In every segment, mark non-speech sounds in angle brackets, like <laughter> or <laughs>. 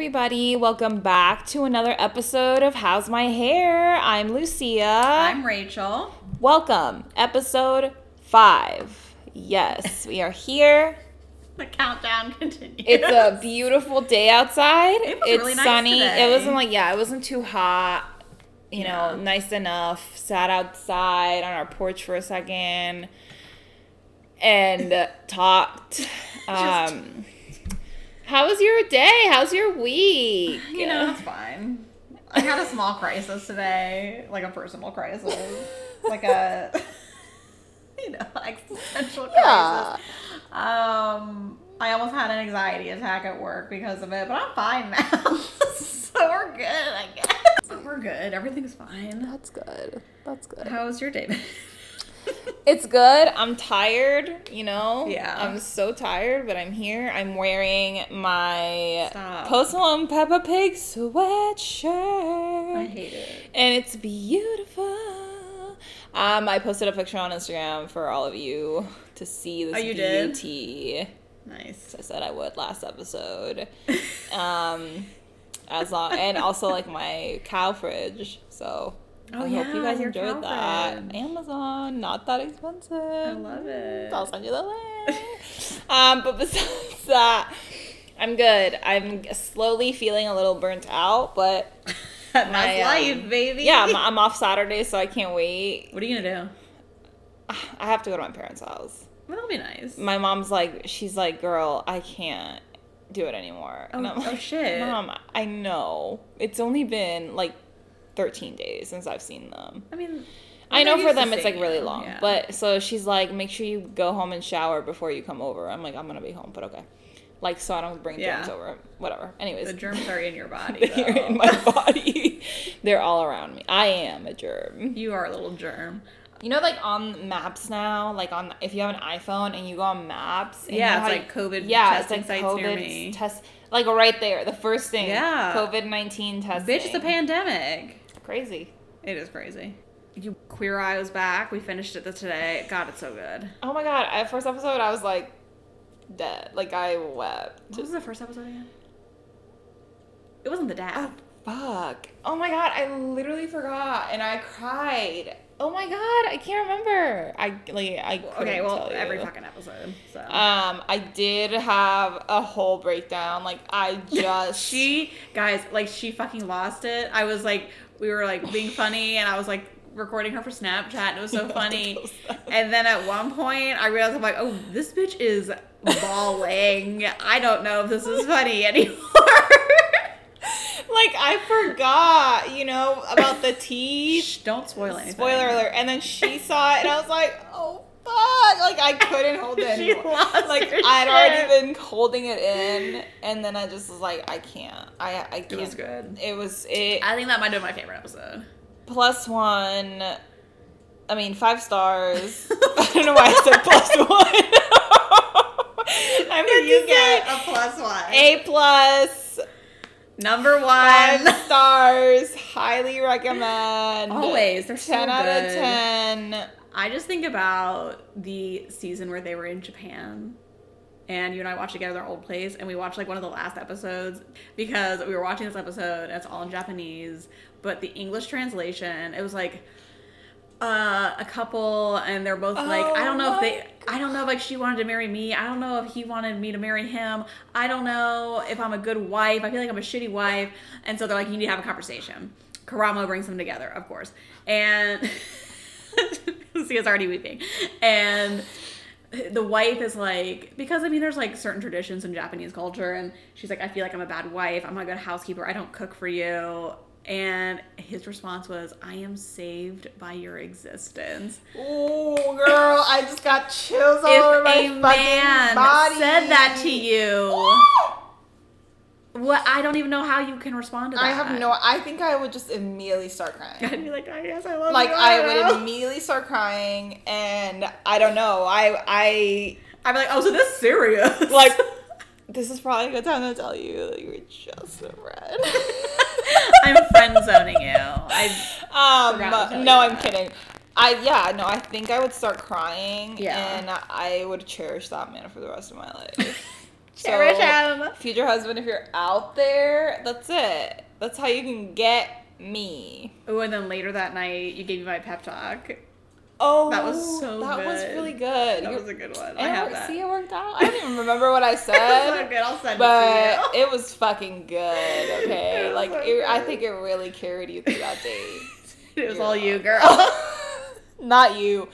Everybody. Welcome back to another episode of How's My Hair? I'm Lucia. I'm Rachel. Welcome, episode five. Yes, <laughs> we are here. The countdown <laughs> continues. It's a beautiful day outside. It was it's really nice sunny. today. It wasn't like, yeah, it wasn't too hot. You know, nice enough. Sat outside on our porch for a second and <laughs> talked. Um, how was your day? How's your week? You know, it's fine. I had a small crisis today, like a personal crisis, like a <laughs> you know <laughs> existential crisis. Yeah. Um, I almost had an anxiety attack at work because of it, but I'm fine now, <laughs> so we're good. I guess we're good. Everything's fine. That's good. That's good. How was your day? It's good. I'm tired, you know? Yeah. I'm so tired, but I'm here. I'm wearing my Stop. Post Malone Peppa Pig sweatshirt. I hate it. and it's beautiful. Um, I posted a picture on Instagram for all of you to see this Oh, you did? beauty. Nice. I said I would last episode. <laughs> Um, as long and also like my cow fridge. So Oh, I hope you guys enjoyed that. Amazon, not that expensive. I love it. I'll send you the link. <laughs> um, but besides that, I'm good. I'm slowly feeling a little burnt out, but <laughs> That's my, um, life, baby. yeah, I'm, I'm off Saturday, so I can't wait. What are you gonna do? <sighs> I have to go to my parents' house. That'll be nice. My mom's like, she's like, girl, I can't do it anymore. And Oh- I'm oh, like, shit. Mom, I know. It's only been like 13 days since I've seen them. I mean, I know for them it's like really long. yeah. But so she's like, make sure you go home and shower before you come over. I'm like, I'm gonna be home, but okay. Like so I don't bring Yeah. germs over. Whatever. Anyways. the germs are in your <laughs> body. they're in my body. <laughs> they're all around me. I am a germ. You are a little germ. You know, like on maps now, like on if you have an iPhone and you go on maps, and Yeah, it's like COVID Yeah, it's like COVID test, like right there, the first thing. Yeah. COVID nineteen testing. Bitch, it's a pandemic. Crazy. It is crazy. You Queer Eye was back. We finished it today. God, it's so good. Oh my god! At first episode, I was like dead. Like I wept. What was the first episode again? It wasn't the dad. Oh fuck! Oh my god! I literally forgot, and I cried. Oh my god! I can't remember. I like I. okay, well, every fucking episode. So Um, I did have a whole breakdown. Like I <laughs> just she, guys, like she fucking lost it. I was like, we were like being <laughs> funny, and I was like recording her for Snapchat, and it was so <laughs> funny. And then at one point, I realized I'm like, oh, this bitch is bawling. I don't know if this is funny <laughs> anymore. like I forgot, you know, about the teeth. Shh, don't spoil anything. Spoiler alert! And then she saw it, and I was like, oh fuck! Like I couldn't hold <laughs> it She anymore. lost like her I'd shit. already been holding it in, and then I just was like, I can't. I I can't. It was good. It was it I think that might have been my favorite episode. plus one. I mean, five stars. <laughs> <laughs> I don't know why I said plus one. I meant you to get a plus one. A plus. Number one. Five <laughs> stars. Highly recommend. Always, they're so ten out of ten. I just think about the season where they were in Japan. And you and I watched together our old place, and we watched like one of the last episodes because we were watching this episode. And it's all in Japanese, but the English translation, it was like uh, a couple, and they're both like, I don't know if they, I don't know if like she wanted to marry me. I don't know if he wanted me to marry him. I don't know if I'm a good wife. I feel like I'm a shitty wife. And so they're like, you need to have a conversation. Karamo brings them together, of course, and <laughs> Lucia's already weeping, and the wife is like because I mean there's like certain traditions in Japanese culture and she's like I feel like I'm a bad wife I'm not a good housekeeper I don't cook for you and his response was I am saved by your existence Oh, girl, I just got chills all if over my a fucking man body. said that to you <gasps> what I don't even know how you can respond to that I have no. I think I would just immediately start crying. I'd be like I guess I love like you I don't would immediately start crying, and I don't know. I I I'd be like oh so this is serious like. <laughs> This is probably a good time to tell you that you were just a friend. <laughs> <laughs> I'm friend zoning you I Um, no, I'm that. kidding. I yeah, no, I think I would start crying, Yeah. and I would cherish that man for the rest of my life. <laughs> Cherish him. Future husband, if you're out there, that's it. That's how you can get me. Oh, and then later that night, you gave me my pep talk. Oh, That was so That was really good. That was a good one. I it have worked- that. See, it worked out. I don't even remember what I <laughs> It's so said. good. I'll send but it to you. it was fucking good. Okay, It was like it, I think it really carried you through that date. <laughs> It was You're all you, girl. <laughs> Not you.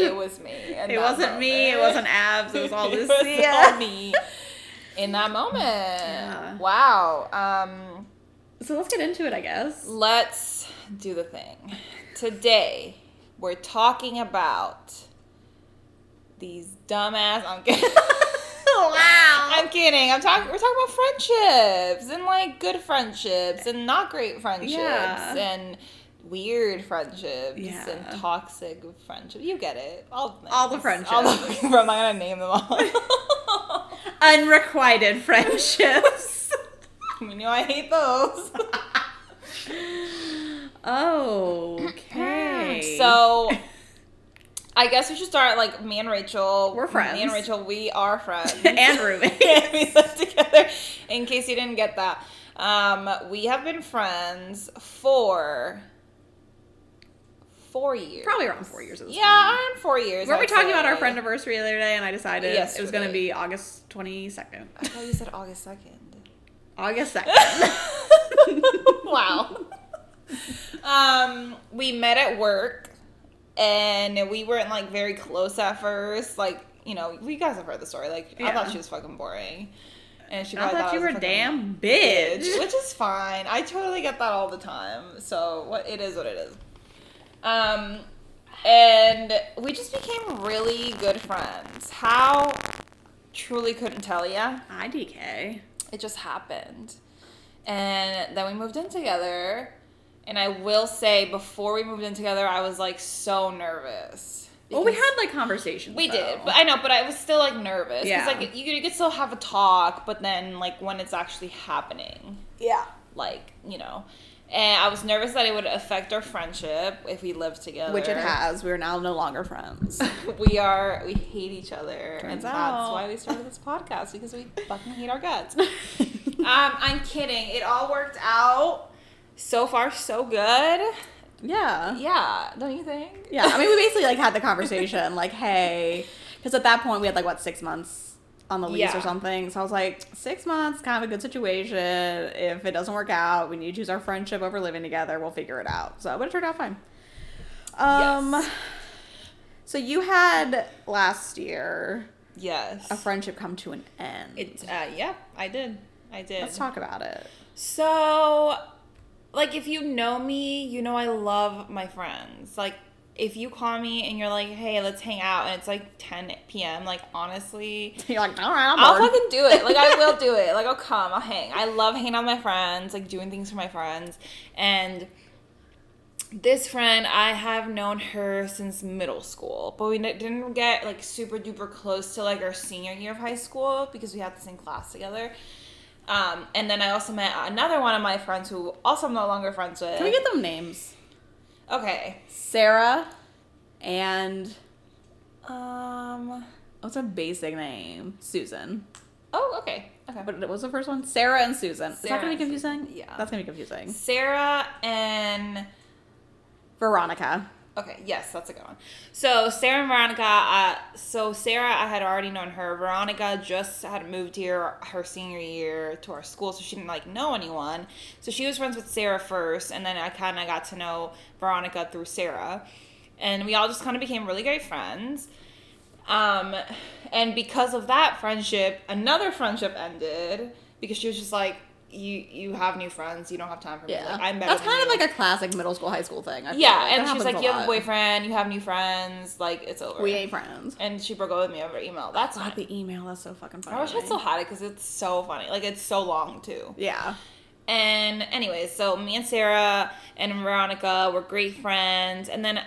It was me. It wasn't me. It wasn't abs. It was all <laughs> this. It was all me. In that moment. Yeah. Wow. Um, So let's get into it, I guess. let's do the thing. Today, we're talking about these dumbass. I'm kidding. Wow. I'm kidding. I'm talking. We're talking about friendships and like good friendships and not great friendships Yeah. and weird friendships Yeah. and toxic friendships. You get it. All the, All the friendships. All the <laughs> fucking. I'm not gonna name them all. <laughs> Unrequited friendships. <laughs> you know I hate those. Oh, okay. So. I guess we should start like me and Rachel. We're friends. Me and Rachel, we are friends. <laughs> and roommates. <laughs> we live together. In case you didn't get that, um, we have been friends for four years. Probably around four years. Yeah, around four years. Were we talking about our friend anniversary the other day, and I decided it was going to be August twenty second. I thought you said August second. August second. <laughs> wow. um, we met at work, and we weren't like very close at first. Like, you know, you guys have heard the story. Like, I thought she was fucking boring, and she I probably thought you were was a fucking damn bitch. which is fine. I totally get that all the time. So what it is, what it is. Um, and we just became really good friends. How? Truly couldn't tell ya. IDK. It just happened. And then we moved in together. And I will say, before we moved in together, I was like so nervous. Well, we had like conversations. we did, but I know, but I was still like nervous. Yeah. Yeah. like you, you could still have a talk, but then like when it's actually happening, yeah. like you know, and I was nervous that it would affect our friendship if we lived together, Which it has. We are now no longer friends. <laughs> we are we hate each other, Turns and out. that's why we started this podcast because we fucking hate our guts. <laughs> um, I'm kidding. It all worked out. So far, so good. yeah. Yeah, don't you think? Yeah. I mean, we basically like had the <laughs> conversation, like, hey, because at that point we had like what six months on the lease Yeah. or something. So I was like, six months, kind of a good situation. If it doesn't work out, we need to choose our friendship over living together. We'll figure it out. So, but it turned out fine. Um. Yes. So you had last year yes. a friendship come to an end. It. Uh, yeah, I did. I did. Let's talk about it. So, like, if you know me, you know I love my friends. Like, if you call me and you're like, "Hey, let's hang out," and it's like 10 p.m., like honestly, <laughs> You're like, all right, I'm I'll bored." fucking do it. Like, I will do it. Like, I'll <laughs> come. I'll hang. I love hanging out with my friends, like doing things for my friends, and this friend I have known her since middle school, but we didn't get like super duper close to like our senior year of high school because we had the same class together. Um, and then I also met another one of my friends who also I'm no longer friends with. Can we get them names? okay. Sarah and Um. what's a basic name? Susan. Oh, okay. Okay. But what was the first one? Sarah and Susan. Is that gonna be confusing? Susan, yeah. That's gonna be confusing. Sarah and Veronica. Okay, yes, that's a good one. So Sarah and Veronica. Uh, so Sarah, I had already known her. Veronica just had moved here her senior year to our school, so she didn't like know anyone. So she was friends with Sarah first, and then I kind of got to know Veronica through Sarah, and we all just kind of became really great friends. Um, and because of that friendship, another friendship ended because she was just like, "You you have new friends. You don't have time for me. Yeah. Like, I'm better." That's kind of like a classic middle school, high school thing. I Yeah, like. And she's like, you have a boyfriend, you have new friends, like it's over. We ain't friends. And she broke up with me over email. That's fine. the email. That's so fucking funny. I wish I still had it because it's so funny. Like it's so long too. Yeah. And anyways, so me and Sarah and Veronica were great friends, and then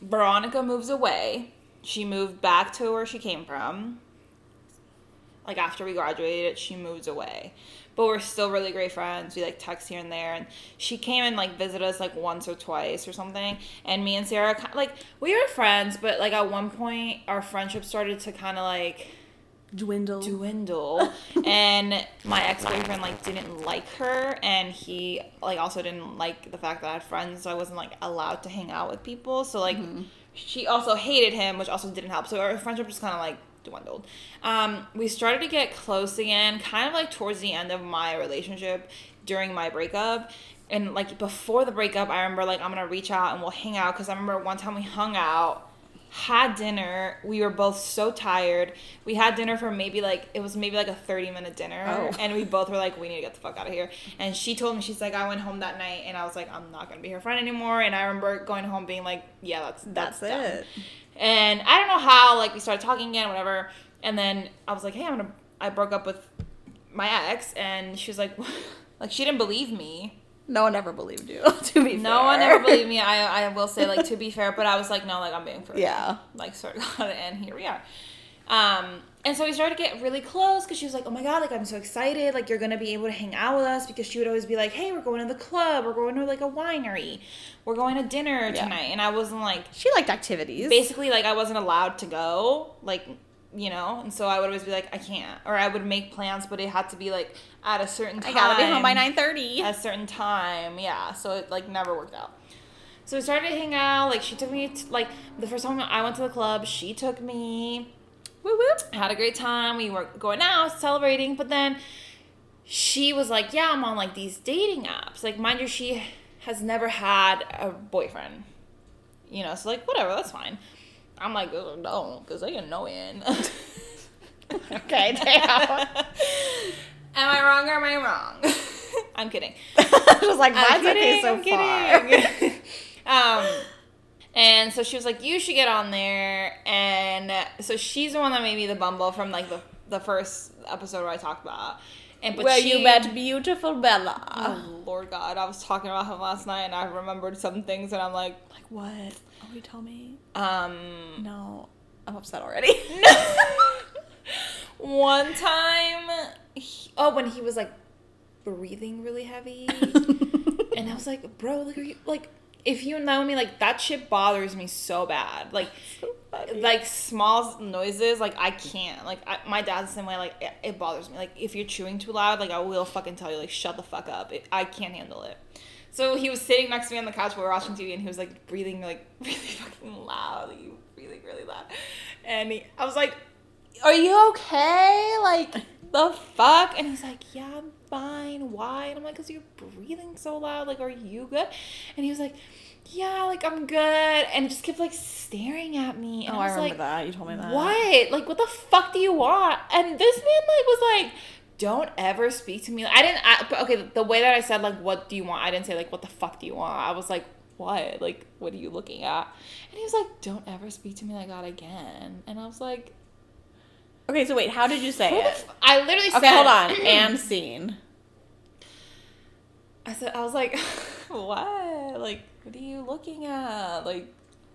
Veronica moves away. She moved back to where she came from. Like after we graduated, she moves away. But we're still really great friends. We like text here and there, and she came and like visited us like once or twice or something. And me and Sarah, like we were friends, but like at one point our friendship started to kind of like Dwindle. dwindle <laughs> and my ex-boyfriend like didn't like her and he like also didn't like the fact that i had friends so i wasn't like allowed to hang out with people so like mm-hmm. she also hated him which also didn't help so our friendship just kind of like dwindled. Um we started to get close again kind of like towards the end of my relationship during my breakup. And like before the breakup i remember like i'm gonna reach out and we'll hang out because i remember one time we hung out had dinner. We were both so tired. We had dinner for maybe like it was maybe like a 30 minute dinner Oh. <laughs> and we both were like we need to get the fuck out of here. And she told me she's like I went home that night and I was like I'm not going to be her friend anymore and I remember going home being like yeah, that's that's, That's it. And I don't know how like we started talking again whatever. And then I was like, "Hey, I'm going to I broke up with my ex." And she was like <laughs> like she didn't believe me. No one ever believed you. <laughs> to be No one ever believed me. <laughs> I I will say like to be fair, but I was like, "No, like I'm being for real." Yeah. like sort of <laughs> and here we are. Um, and so we started to get really close because she was like, "Oh my god, like I'm so excited! Like you're gonna be able to hang out with us." Because she would always be like, "Hey, we're going to the club. We're going to like a winery. We're going to dinner Yeah. tonight." And I wasn't like, She liked activities. basically, like I wasn't allowed to go, like you know. And so I would always be like, "I can't," or I would make plans, but it had to be like at a certain time. I gotta be home by nine thirty. At a certain time, yeah. So it like never worked out. So we started to hang out. Like she took me to, like the first time I went to the club, she took me. woo whoop. Had a great time. We were going out, celebrating, but then she was like, "Yeah, I'm on like these dating apps." Like, mind you, she has never had a boyfriend. You know, so like whatever, that's fine. I'm like, "Ugh, don't, because they annoying. <laughs> Okay, damn. am I wrong or am I wrong? <laughs> I'm kidding. <laughs> Just like mine's okay so I'm far. kidding. um, and so she was like, "You should get on there." And so she's the one that made me the Bumble from like the the first episode where I talked about. And but Where she, you met beautiful Bella. Oh Lord God, I was talking about him last night, and I remembered some things, and I'm like, Like what? Oh, you tell me. Um, No, I'm upset already. <laughs> no. one time, he, oh, when he was like breathing really heavy. <laughs> And I was like, bro, like, are you like, if you know me, like that shit bothers me so bad. Like, <laughs> like small noises, like I can't. Like I, my dad's the same way. Like it, it bothers me. Like if you're chewing too loud, like I will fucking tell you, like shut the fuck up. It, I can't handle it. So he was sitting next to me on the couch while we were watching TV, and he was like breathing like <laughs> really fucking loud, like breathing really loud. And he, I was like, "Are you okay? Like the fuck?" And he's like, "Yeah, I'm fine. Why?" And I'm like, "Cause you're breathing so loud. Like, are you good?" And he was like, "Yeah, like I'm good." And just kept like staring at me. And oh, I I was remember like, that. You told me that. what? Like, what the fuck do you want? And this man like was like, don't ever speak to me. I didn't. I, okay, the way that I said like, what do you want? I didn't say like, what the fuck do you want? I was like, what? Like, what are you looking at? And he was like, don't ever speak to me like that again. And I was like, Okay, so wait, how did you say it? f- I literally said, hold on. <clears throat> And scene. I said, I was like, <laughs> what? Like, what are you looking at? Like.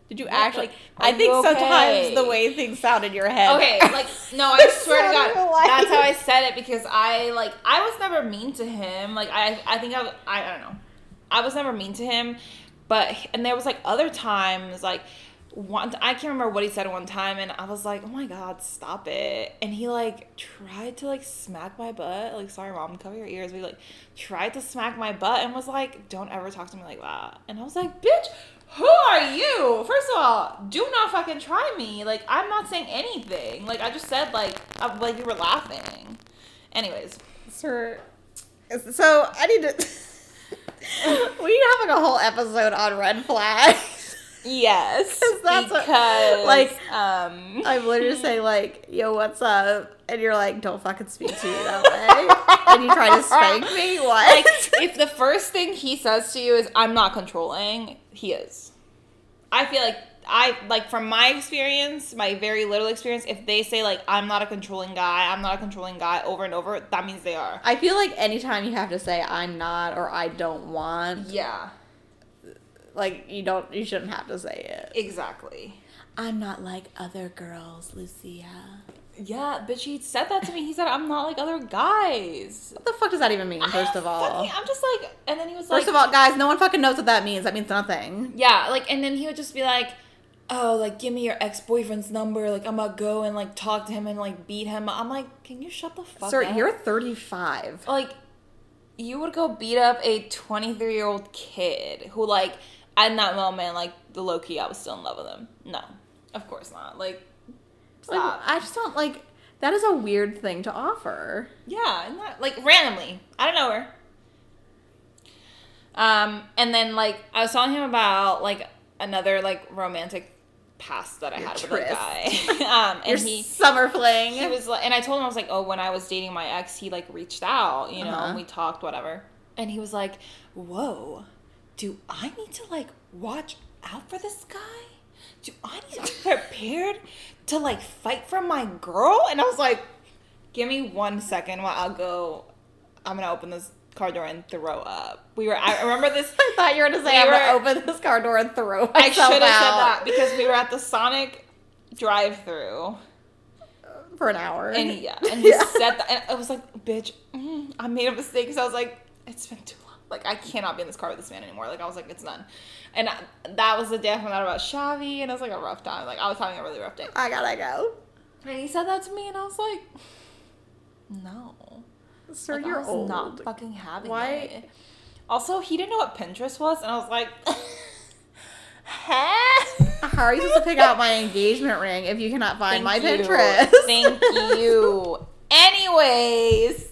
Did you What, actually? like, I think you sometimes the way things sound in your head. Okay, <laughs> like no, I swear to God, that's how I said it because I like I was never mean to him. Like I, I think I, I, I don't know, I was never mean to him, but and there was like other times like one I can't remember what he said one time and I was like, oh my God, stop it! And he like tried to like smack my butt. Like sorry, mom, cover your ears. But he like tried to smack my butt and was like, don't ever talk to me like that. And I was like, bitch. Who are you? First of all, do not fucking try me. Like I'm not saying anything. Like I just said like I, like you were laughing. Anyways, Sir. So I need to. <laughs> we need to have like a whole episode on red flags. Yes, <laughs> That's what- because like, um I'm literally saying like, "Yo, what's up?" And you're like, "Don't fucking speak to me that way." <laughs> and you try to spank me. What? like if the first thing he says to you is I'm not controlling, he is. I feel like I like from my experience, my very little experience, if they say like I'm not a controlling guy, I'm not a controlling guy over and over, that means they are. I feel like anytime you have to say "I'm not" or "I don't want," Yeah, like you don't, you shouldn't have to say it. exactly. I'm not like other girls, Lucia. Yeah, but she said that to me. He said I'm not like other guys. What the fuck does that even mean? First of all, fucking- I'm just like, and then he was first of all, guys, no one fucking knows what that means. That means nothing. yeah, like, and then he would just be like, oh, like give me your ex boyfriend's number. Like I'm gonna go and like talk to him and like beat him. I'm like, can you shut the fuck Sir, up? Sir, you're 35. like, you would go beat up a 23 year old kid who like in that moment like the low key I was still in love with him. No, of course not. Like, Like, stop. I just don't like. That is a weird thing to offer. Yeah, and that, like randomly, I don't know her. Um, and then like I was telling him about like another like romantic past that I Your had with a guy. <laughs> <laughs> um, and Your he summer fling. he was like, and I told him I was like, oh, when I was dating my ex, he like reached out, you know, Uh-huh. and we talked, whatever. And he was like, whoa, do I need to like watch out for this guy? Do I need to be prepared to like fight for my girl? And I was like, give me one second while I'll go. I'm gonna open this car door and throw up. We were. I remember this. <laughs> I thought you were gonna say We I'm were- gonna open this car door and throw up. I should have said that because we were at the Sonic drive-through. for an hour. And yeah, and <laughs> he Yeah. said that, and I was like, "Bitch, mm, I made a mistake." So I was like, "It's been too long. Like, I cannot be in this car with this man anymore." Like, I was like, "It's done." And I, that was the day I found out about Shavi, and it was like a rough time. Like, I was having a really rough day. I gotta go. And he said that to me, and I was like, "No, Sir, Like, you're was old. not fucking having Why- it." Also, he didn't know what Pinterest was, and I was like, <laughs> "Huh?" How are you supposed to pick out my engagement ring if you cannot find my you. Pinterest? Thank you. <laughs> Anyways,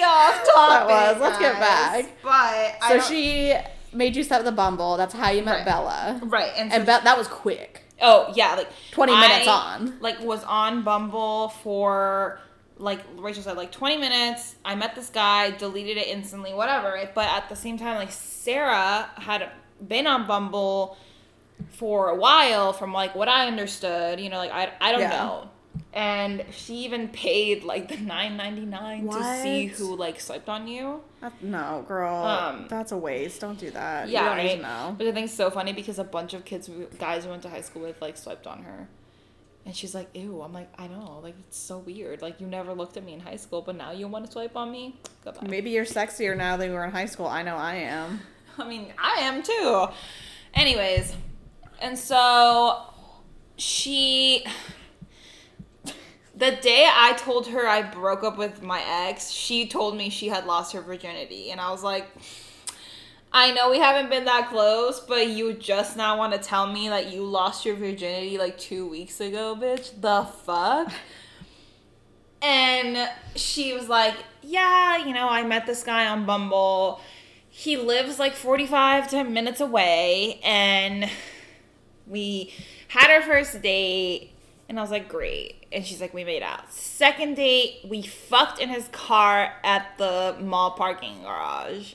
totally off <laughs> That topic. was. Let's get back. But So don't- she made you set the Bumble. That's how you met Right. Bella. right and, And Be- that was quick. oh yeah, like 20 minutes I, on. Like was on Bumble for like Rachel said, like 20 minutes. I met this guy, deleted it instantly, whatever. right? But at the same time, like Sarah had been on Bumble for a while, from like what I understood. You know, like I I don't Yeah. know. And she even paid like the nine ninety nine to see who like swiped on you. That- No, girl. Um, that's a waste. Don't do that. Yeah, you don't right. need to know. But I think it's so funny because a bunch of kids, guys we went to high school with, like swiped on her, and she's like, "Ew." I'm like, "I know, like it's so weird. Like you never looked at me in high school, but now you want to swipe on me? Goodbye." Maybe you're sexier now than you were in high school. I know I am. <laughs> I mean, I am too. Anyways, and so she. The day I told her I broke up with my ex, she told me she had lost her virginity. And I was like, I know we haven't been that close, but you just now want to tell me that you lost your virginity like two weeks ago, bitch? The fuck? And she was like, Yeah, you know, I met this guy on Bumble. He lives like 45 to minutes away. And we had our first date. And I was like, Great. And she's like, We made out. Second date, we fucked in his car at the mall parking garage.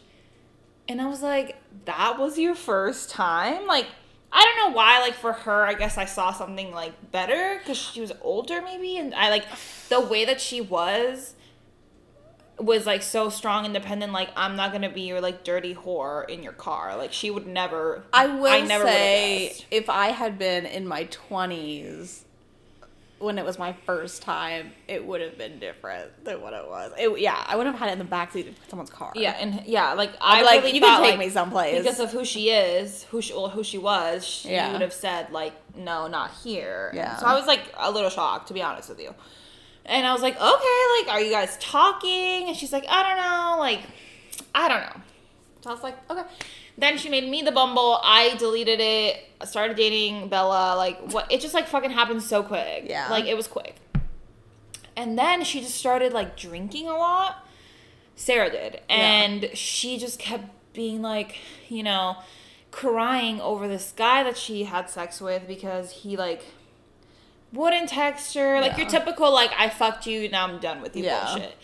And I was like, That was your first time? Like, I don't know why, like for her, I guess I saw something like better because she was older, maybe, and I like the way that she was was like so strong, independent. Like I'm not gonna be your like dirty whore in your car. Like she would never. I will never would've say, if I had been in my 20s when it was my first time, it would have been different than what it was. It, yeah, I would have had it in the backseat of someone's car. Yeah, and yeah, like I like, really you thought, can take like, me someplace. because of who she is, who she, well, who she was. She Yeah. would have said like, no, not here. Yeah. So I was like a little shocked, to be honest with you. And I was like, okay, like, are you guys talking? And she's like, I don't know, like, I don't know. So I was like, okay. Then she made me the Bumble. I deleted it. Started dating Bella. Like, what? It just like fucking happened so quick. Yeah. Like it was quick. And then she just started like drinking a lot. Sarah did. And she just kept being like, you know, crying over this guy that she had sex with because he like wouldn't text her. Like your typical like I fucked you, now I'm done with you Yeah. bullshit.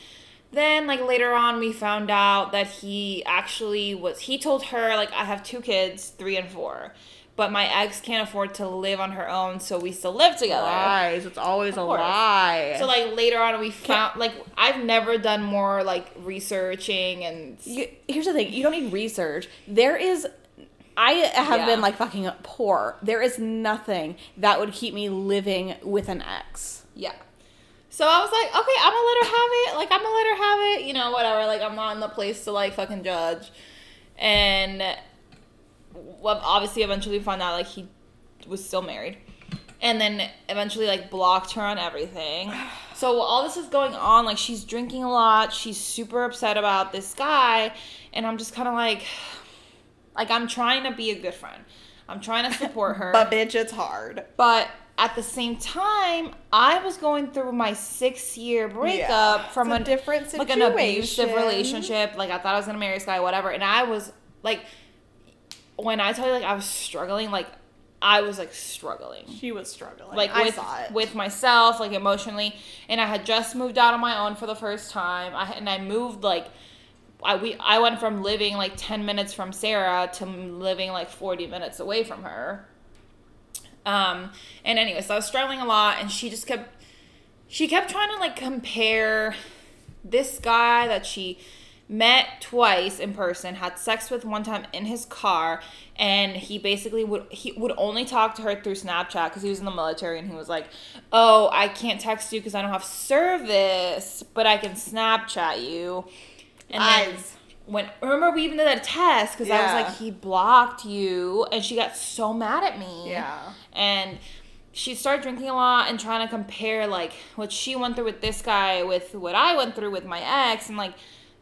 Then like later on we found out that he actually was he told her like I have two kids, 3 and 4. But my ex can't afford to live on her own, so we still live together. lies. It's always a course. lie. So like later on we found like I've never done more like researching and you, here's the thing: you don't need research. There is. I have Yeah. been like fucking poor. There is nothing that would keep me living with an ex. yeah. So I was like, okay, I'm gonna let her have it. Like I'm gonna let her have it. You know, whatever. Like I'm not in the place to like fucking judge. And well, obviously, eventually found out like he was still married. And then eventually like blocked her on everything. So all this is going on, like she's drinking a lot, she's super upset about this guy, and I'm just kind of like like I'm trying to be a good friend. I'm trying to support her. <laughs> But bitch, it's hard. But at the same time, I was going through my six year breakup Yeah, from a different like an abusive relationship. Like I thought I was gonna marry this guy, whatever. And I was like, when I tell you like I was struggling, like I was like struggling She was struggling. like I with saw it. with myself, like emotionally, and I had just moved out on my own for the first time. I and I moved like I we I went from living like ten minutes from Sarah to living like forty minutes away from her. Um, and anyway, so I was struggling a lot, and she just kept she kept trying to like compare this guy that she met twice in person had sex with one time in his car and he basically would he would only talk to her through snapchat because he was in the military and he was like oh i can't text you because i don't have service but i can snapchat you and Eyes. when remember we even did a test because i was like he blocked you and she got so mad at me Yeah. And she started drinking a lot and trying to compare like what she went through with this guy with what I went through with my ex and like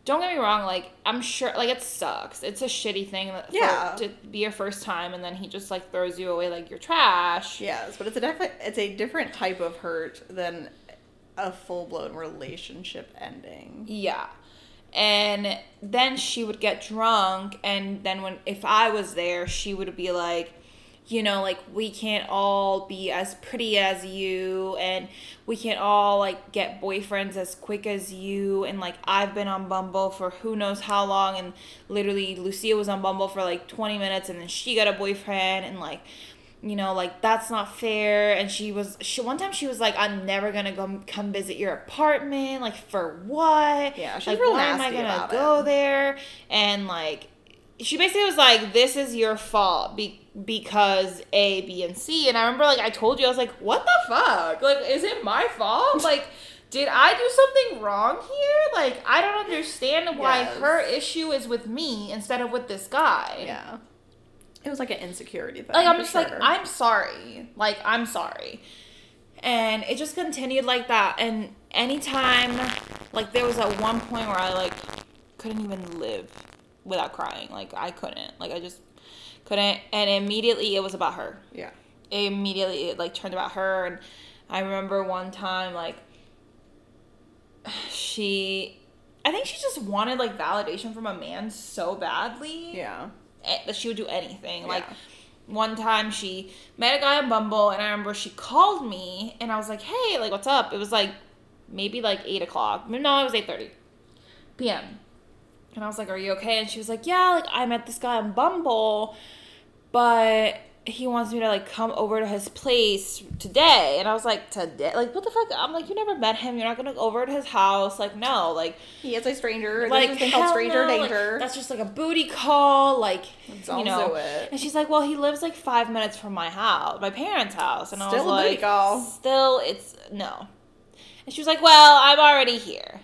don't get me wrong like I'm sure like it sucks it's a shitty thing for- Yeah. to be your first time and then he just like throws you away like you're trash Yes, but it's a definite it's a different type of hurt than a full blown relationship ending. Yeah. And then she would get drunk and then when if I was there, she would be like, you know, like we can't all be as pretty as you and we can't all like get boyfriends as quick as you. And like I've been on Bumble for who knows how long and literally Lucia was on Bumble for like 20 minutes and then she got a boyfriend and like you know like that's not fair. And she was she one time she was like i'm never gonna go come visit your apartment like for what? Yeah, she's like real why am i gonna go it. there? And like she basically was like this is your fault be- because a b and c and i remember like i told you i was like what the fuck like is it my fault <laughs> like did i do something wrong here like i don't understand why Yes. her issue is with me instead of with this guy Yeah. It was like an insecurity thing. like I'm just like. I'm sorry. Like I'm sorry. And it just continued like that. And anytime like there was at one point where I like couldn't even live without crying. Like I couldn't. Like I just couldn't and immediately it was about her. Yeah. Immediately it like turned about her and I remember one time like she I think she just wanted like validation from a man so badly Yeah. eh, that she would do anything. Like Yeah. one time she met a guy on Bumble and I remember she called me and I was like, Hey, like what's up? It was like maybe like eight o'clock. No, it was eight thirty PM. And I was like, Are you okay? And she was like, Yeah, like I met this guy on Bumble, but he wants me to like come over to his place today. And I was like, Today? Like, what the fuck? I'm like, You never met him. You're not gonna go over to his house. Like, no. Like, He is a stranger. like There's called stranger no, like, danger. that's just like a booty call, like you know. it. And she's like, "Well, he lives like five minutes from my house, my parents' house," and I Still was a booty like, call. "Still, it's no." And she was like, "Well, I'm already here,"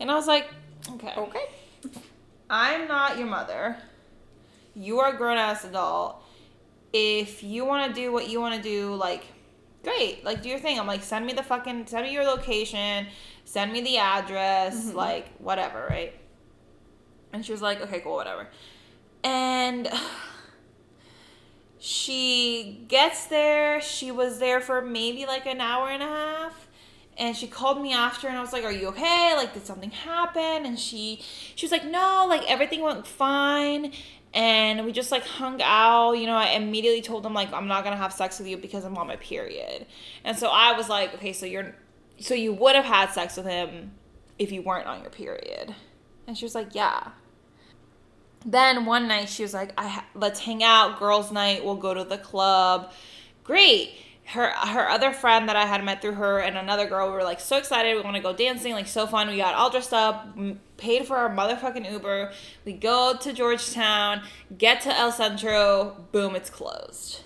and I was like, "Okay, okay. I'm not your mother. You are a grown ass adult. If you want to do what you want to do, like." Great, like do your thing. I'm like, send me the fucking, send me your location, send me the address, Mm-hmm. like whatever, right? And she was like, okay, cool, whatever. And <sighs> she gets there. She was there for maybe like an hour and a half. And she called me after and I was like, Are you okay? Like, did something happen? And she she was like, No, like everything went fine. And we just like hung out. You know, I immediately told him, like, I'm not gonna have sex with you because I'm on my period. And so I was like, Okay, so you're so you would have had sex with him if you weren't on your period. And she was like, Yeah. Then one night she was like, "I ha- let's hang out, girls' night. We'll go to the club." Great. Her her other friend that I had met through her and another girl we were like so excited. We want to go dancing, like so fun. We got all dressed up, paid for our motherfucking Uber. We go to Georgetown, get to El Centro. Boom, it's closed.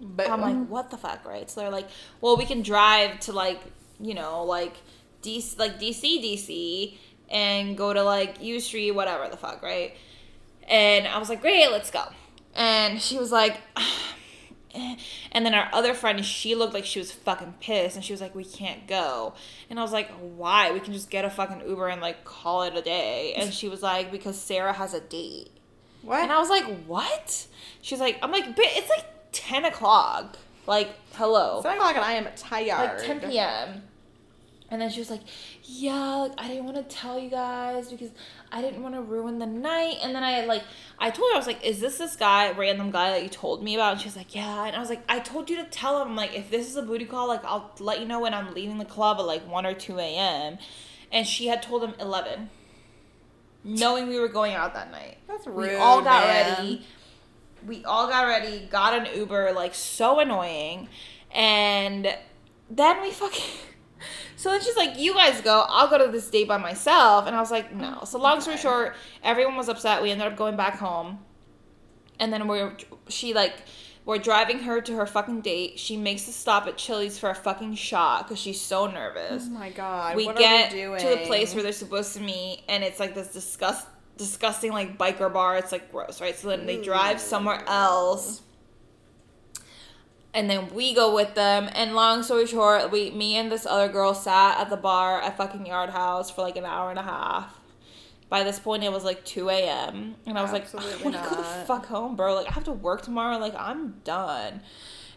But I'm like, what the fuck, right? So they're like, well, we can drive to like, you know, like DC, like DC, DC, and go to like U Street, whatever the fuck, right? And I was like, great, let's go. And she was like, <sighs> eh. <sighs> And then our other friend, she looked like she was fucking pissed, and she was like, "We can't go." And I was like, "Why? We can just get a fucking Uber and like call it a day." And she was like, "Because Sarah has a date." What? And I was like, "What?" She's like, "I'm like, but it's like ten o'clock. Like, hello." Seven o'clock and I am tired. like 10 p.m. And then she was like, "Yeah, like I didn't want to tell you guys because I didn't want to ruin the night." And then I like I told her I was like, "Is this this guy, random guy that you told me about?" And she was like, "Yeah." And I was like, "I told you to tell him like if this is a booty call, like I'll let you know when I'm leaving the club at like 1 or 2 a.m." And she had told him 11. Knowing we were going out that night. That's rude. We all got man. ready. We all got ready, got an Uber, like so annoying. And then we fucking. So then she's like, You guys go, I'll go to this date by myself. And I was like, No. So long story short, everyone was upset. We ended up going back home. And then we're, she like, we're driving her to her fucking date. She makes a stop at Chili's for a fucking shot because she's so nervous Oh my god. we what get are we doing? to the place where they're supposed to meet and it's like this disgust disgusting like biker bar it's like gross right so then they drive somewhere else and then we go with them. And long story short we me and this other girl sat at the bar at fucking yard house for like an hour and a half. By this point it was like 2 a.m and i was like i Absolutely want to go the fuck home bro? Like i have to work tomorrow? Like i'm done.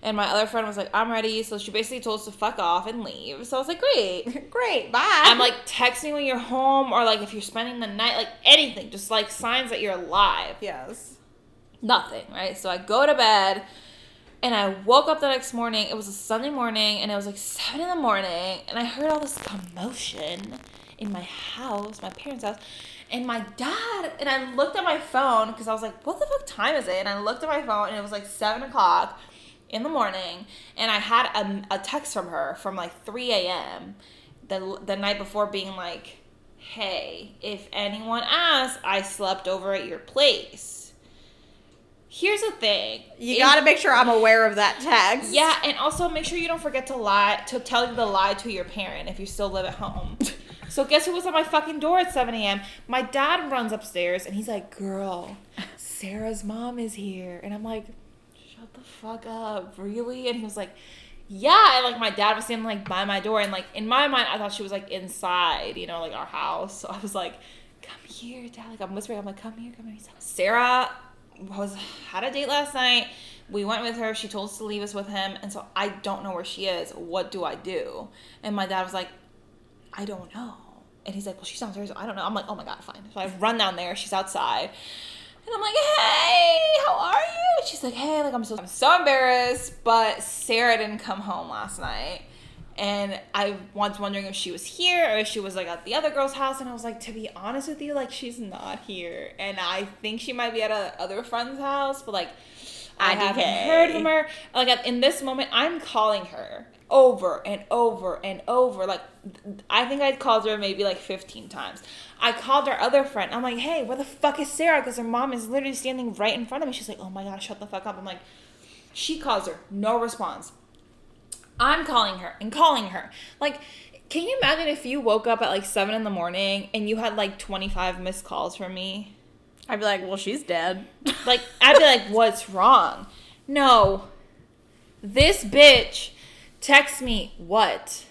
And my other friend was like i'm ready. So she basically told us to fuck off and leave. So i was like great. <laughs> Great. Bye. I'm like texting when you're home or like if you're spending the night, like anything, just like signs that you're alive. yes. Nothing, right? So I go to bed and I woke up the next morning. It was a Sunday morning and it was like seven in the morning and I heard all this commotion in my house, my parents' house. And my dad, and I looked at my phone because I was like, what the fuck time is it? And I looked at my phone and it was like seven o'clock in the morning. And I had a, a text from her from like 3 a.m. The, the night before being like, hey, if anyone asks, I slept over at your place. Here's the thing. You got to make sure I'm aware of that text. yeah, and also make sure you don't forget to lie to tell the lie to your parent if you still live at home. <laughs> so guess who was at my fucking door at 7 a.m. My dad runs upstairs and he's like, "Girl, Sarah's mom is here," and I'm like, "Shut the fuck up, really?" And he was like, "Yeah," and like my dad was standing like by my door, and like in my mind, I thought she was like inside, you know, like our house. So I was like, "Come here, dad." Like I'm whispering, I'm like, "Come here, come here." Sarah was had a date last night. We went with her. She told us to leave us with him, and so I don't know where she is. What do I do? And my dad was like, I don't know. And he's like, Well, she's downstairs. I don't know. I'm like, Oh my god, fine. So I run down there. She's outside, and I'm like, Hey, how are you? And she's like, Hey, like I'm so I'm so embarrassed, but Sarah didn't come home last night. And I was wondering if she was here or if she was like at the other girl's house. And I was like, to be honest with you, like she's not here. And I think she might be at a other friend's house, but like I haven't heard from her. Like in this moment, I'm calling her over and over and over. Like I think I called her maybe like 15 times. I called her other friend. I'm like, hey, where the fuck is Sarah? Because her mom is literally standing right in front of me. She's like, oh my god, shut the fuck up. I'm like, she calls her, no response. I'm calling her and calling her. Like, can you imagine if you woke up at like seven in the morning and you had like 25 missed calls from me? I'd be like, well, she's dead. Like, I'd be like, what's <laughs> wrong? No. This bitch texts me what?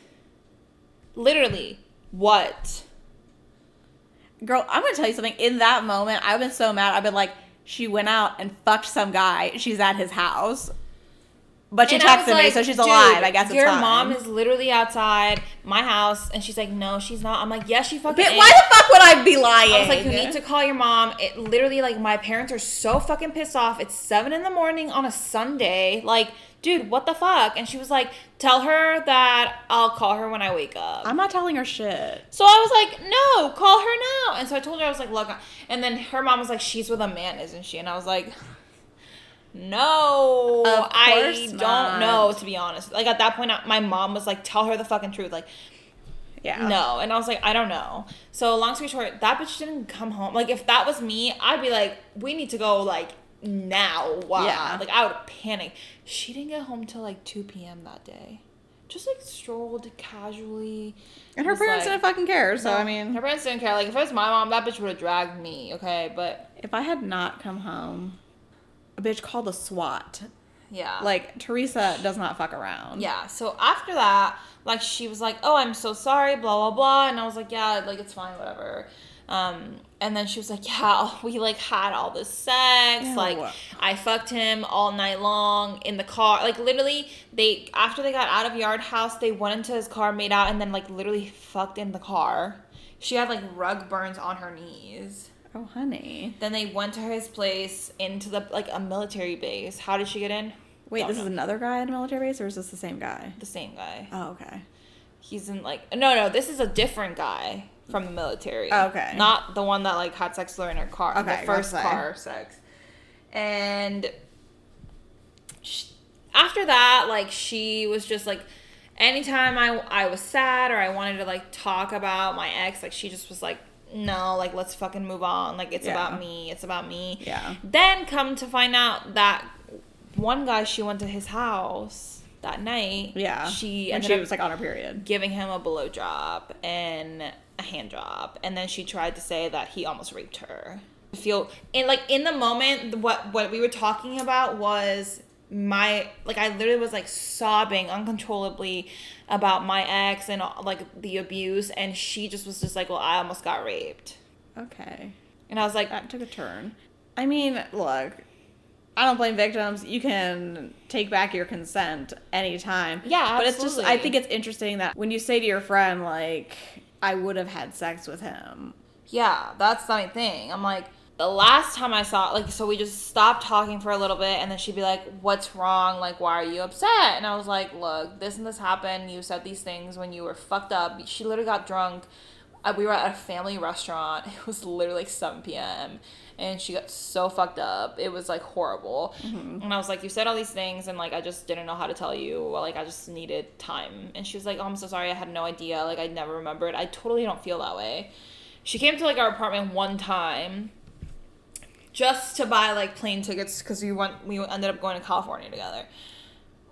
Literally, what? Girl, I'm gonna tell you something. In that moment, I've been so mad. I've been like, she went out and fucked some guy. She's at his house. But she And texted me, like, so she's alive. I guess it's your fine. mom is literally outside my house, and she's like, "No, she's not." I'm like, "Yes, she fucking." But is." why the fuck would I be lying? I was like, you need to call your mom. It literally, like, my parents are so fucking pissed off. It's seven in the morning on a Sunday. Like, dude, what the fuck? And she was like, tell her that I'll call her when I wake up. I'm not telling her shit. so I was like, no, call her now. And so I told her, I was like, look. And then her mom was like, she's with a man, isn't she? And I was like, no, I don't not. know, to be honest. Like, at that point, my mom was like, tell her the fucking truth. Like, Yeah. no. And I was like, I don't know. So long story short, that bitch didn't come home. Like if that was me, I'd be like, we need to go like now. Wow. Yeah. Like I would panic. She didn't get home till like 2 p.m. that day. Just like strolled casually. And her parents like- didn't fucking care. So No, I mean, her parents didn't care. Like if it was my mom, that bitch would have dragged me. Okay, but if I had not come home, a bitch called the SWAT. Yeah. Like Teresa does not fuck around. Yeah. So after that, like she was like, "Oh, I'm so sorry," blah blah blah, and I was like, "Yeah, like it's fine, whatever." Um, and then she was like, "Yeah, <laughs> we like had all this sex. Ew. Like I fucked him all night long in the car. Like literally, they after they got out of Yard House, they went into his car, made out, and then like literally fucked in the car. She had like rug burns on her knees." Oh, honey. Then they went to his place into the like a military base. How did she get in? Wait, Don't this know. is another guy at a military base, or is this the same guy? the same guy. Oh, okay. He's in like no no. This is a different guy from the military. Oh, okay. Not the one that like had sex with her in her car. Okay, The first car sex. And sh after that, like she was just like. Anytime I, I was sad or I wanted to like talk about my ex, like she just was like, no, like let's fucking move on. Like it's Yeah. about me. It's about me. Yeah. Then come to find out that one guy she went to his house that night. Yeah. She and she was like on her period. giving him a blow job and a hand job, and then she tried to say that he almost raped her. Feel and like in the moment, what what we were talking about was my like I literally was like sobbing uncontrollably about my ex and like the abuse, and she just was just like, well, I almost got raped, Okay. and I was like, That took a turn. I mean, look, I don't blame victims. You can take back your consent anytime. Yeah, absolutely. But it's just, I think it's interesting that when you say to your friend, like, I would have had sex with him. Yeah, that's my thing. I'm like, the last time I saw, like, so we just stopped talking for a little bit, and then she'd be like, "What's wrong? Like, why are you upset?" And I was like, "Look, this and this happened. You said these things when you were fucked up." She literally got drunk. Uh, We were at a family restaurant. <laughs> It was literally like 7 p.m. And she got so fucked up. It was like horrible. And I was like, You said all these things, and like, I just didn't know how to tell you. Well, like, I just needed time. And she was like, Oh, I'm so sorry. I had no idea. Like, I never remembered. I totally don't feel that way. She came to like our apartment one time just to buy like plane tickets because we went we ended up going to California together.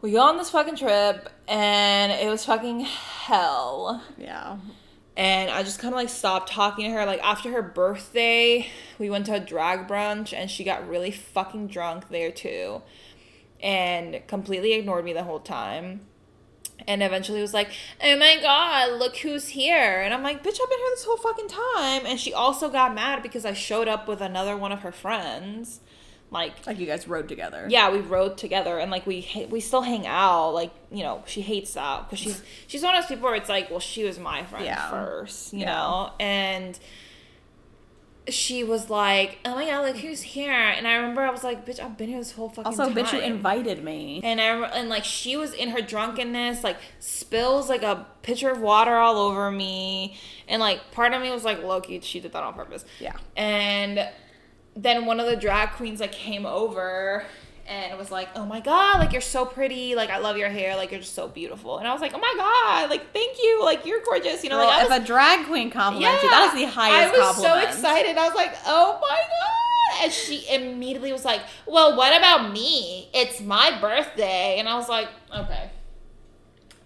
We go on this fucking trip and it was fucking hell. Yeah. And I just kind of like stopped talking to her. Like after her birthday, we went to a drag brunch and she got really fucking drunk there too. And completely ignored me the whole time. And eventually was like, oh my god, look who's here. And I'm like, bitch, I've been here this whole fucking time. And she also got mad because I showed up with another one of her friends. Like, Like you guys rode together. yeah, we rode together and like we we still hang out. Like you know, she hates that because she's she's one of those people where it's like, well, she was my friend Yeah. first, you Yeah. know, and she was like, oh my god, like who's here? And I remember I was like, bitch, I've been here this whole fucking Also, time. bitch, you invited me. And I and like she was in her drunkenness, like spills like a pitcher of water all over me, and like part of me was like, lowkey, she did that on purpose. Yeah. And then one of the drag queens like came over and was like, "Oh my god, like you're so pretty. Like I love your hair. Like you're just so beautiful." And I was like, "Oh my god, like thank you. Like you're gorgeous." You know, Girl, like was, if a drag queen compliments you, that is the highest I was compliment. so excited. I was like, "Oh my god!" And she immediately was like, "Well, what about me? It's my birthday." And I was like, "Okay."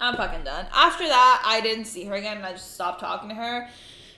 I'm fucking done. After that, I didn't see her again and I just stopped talking to her.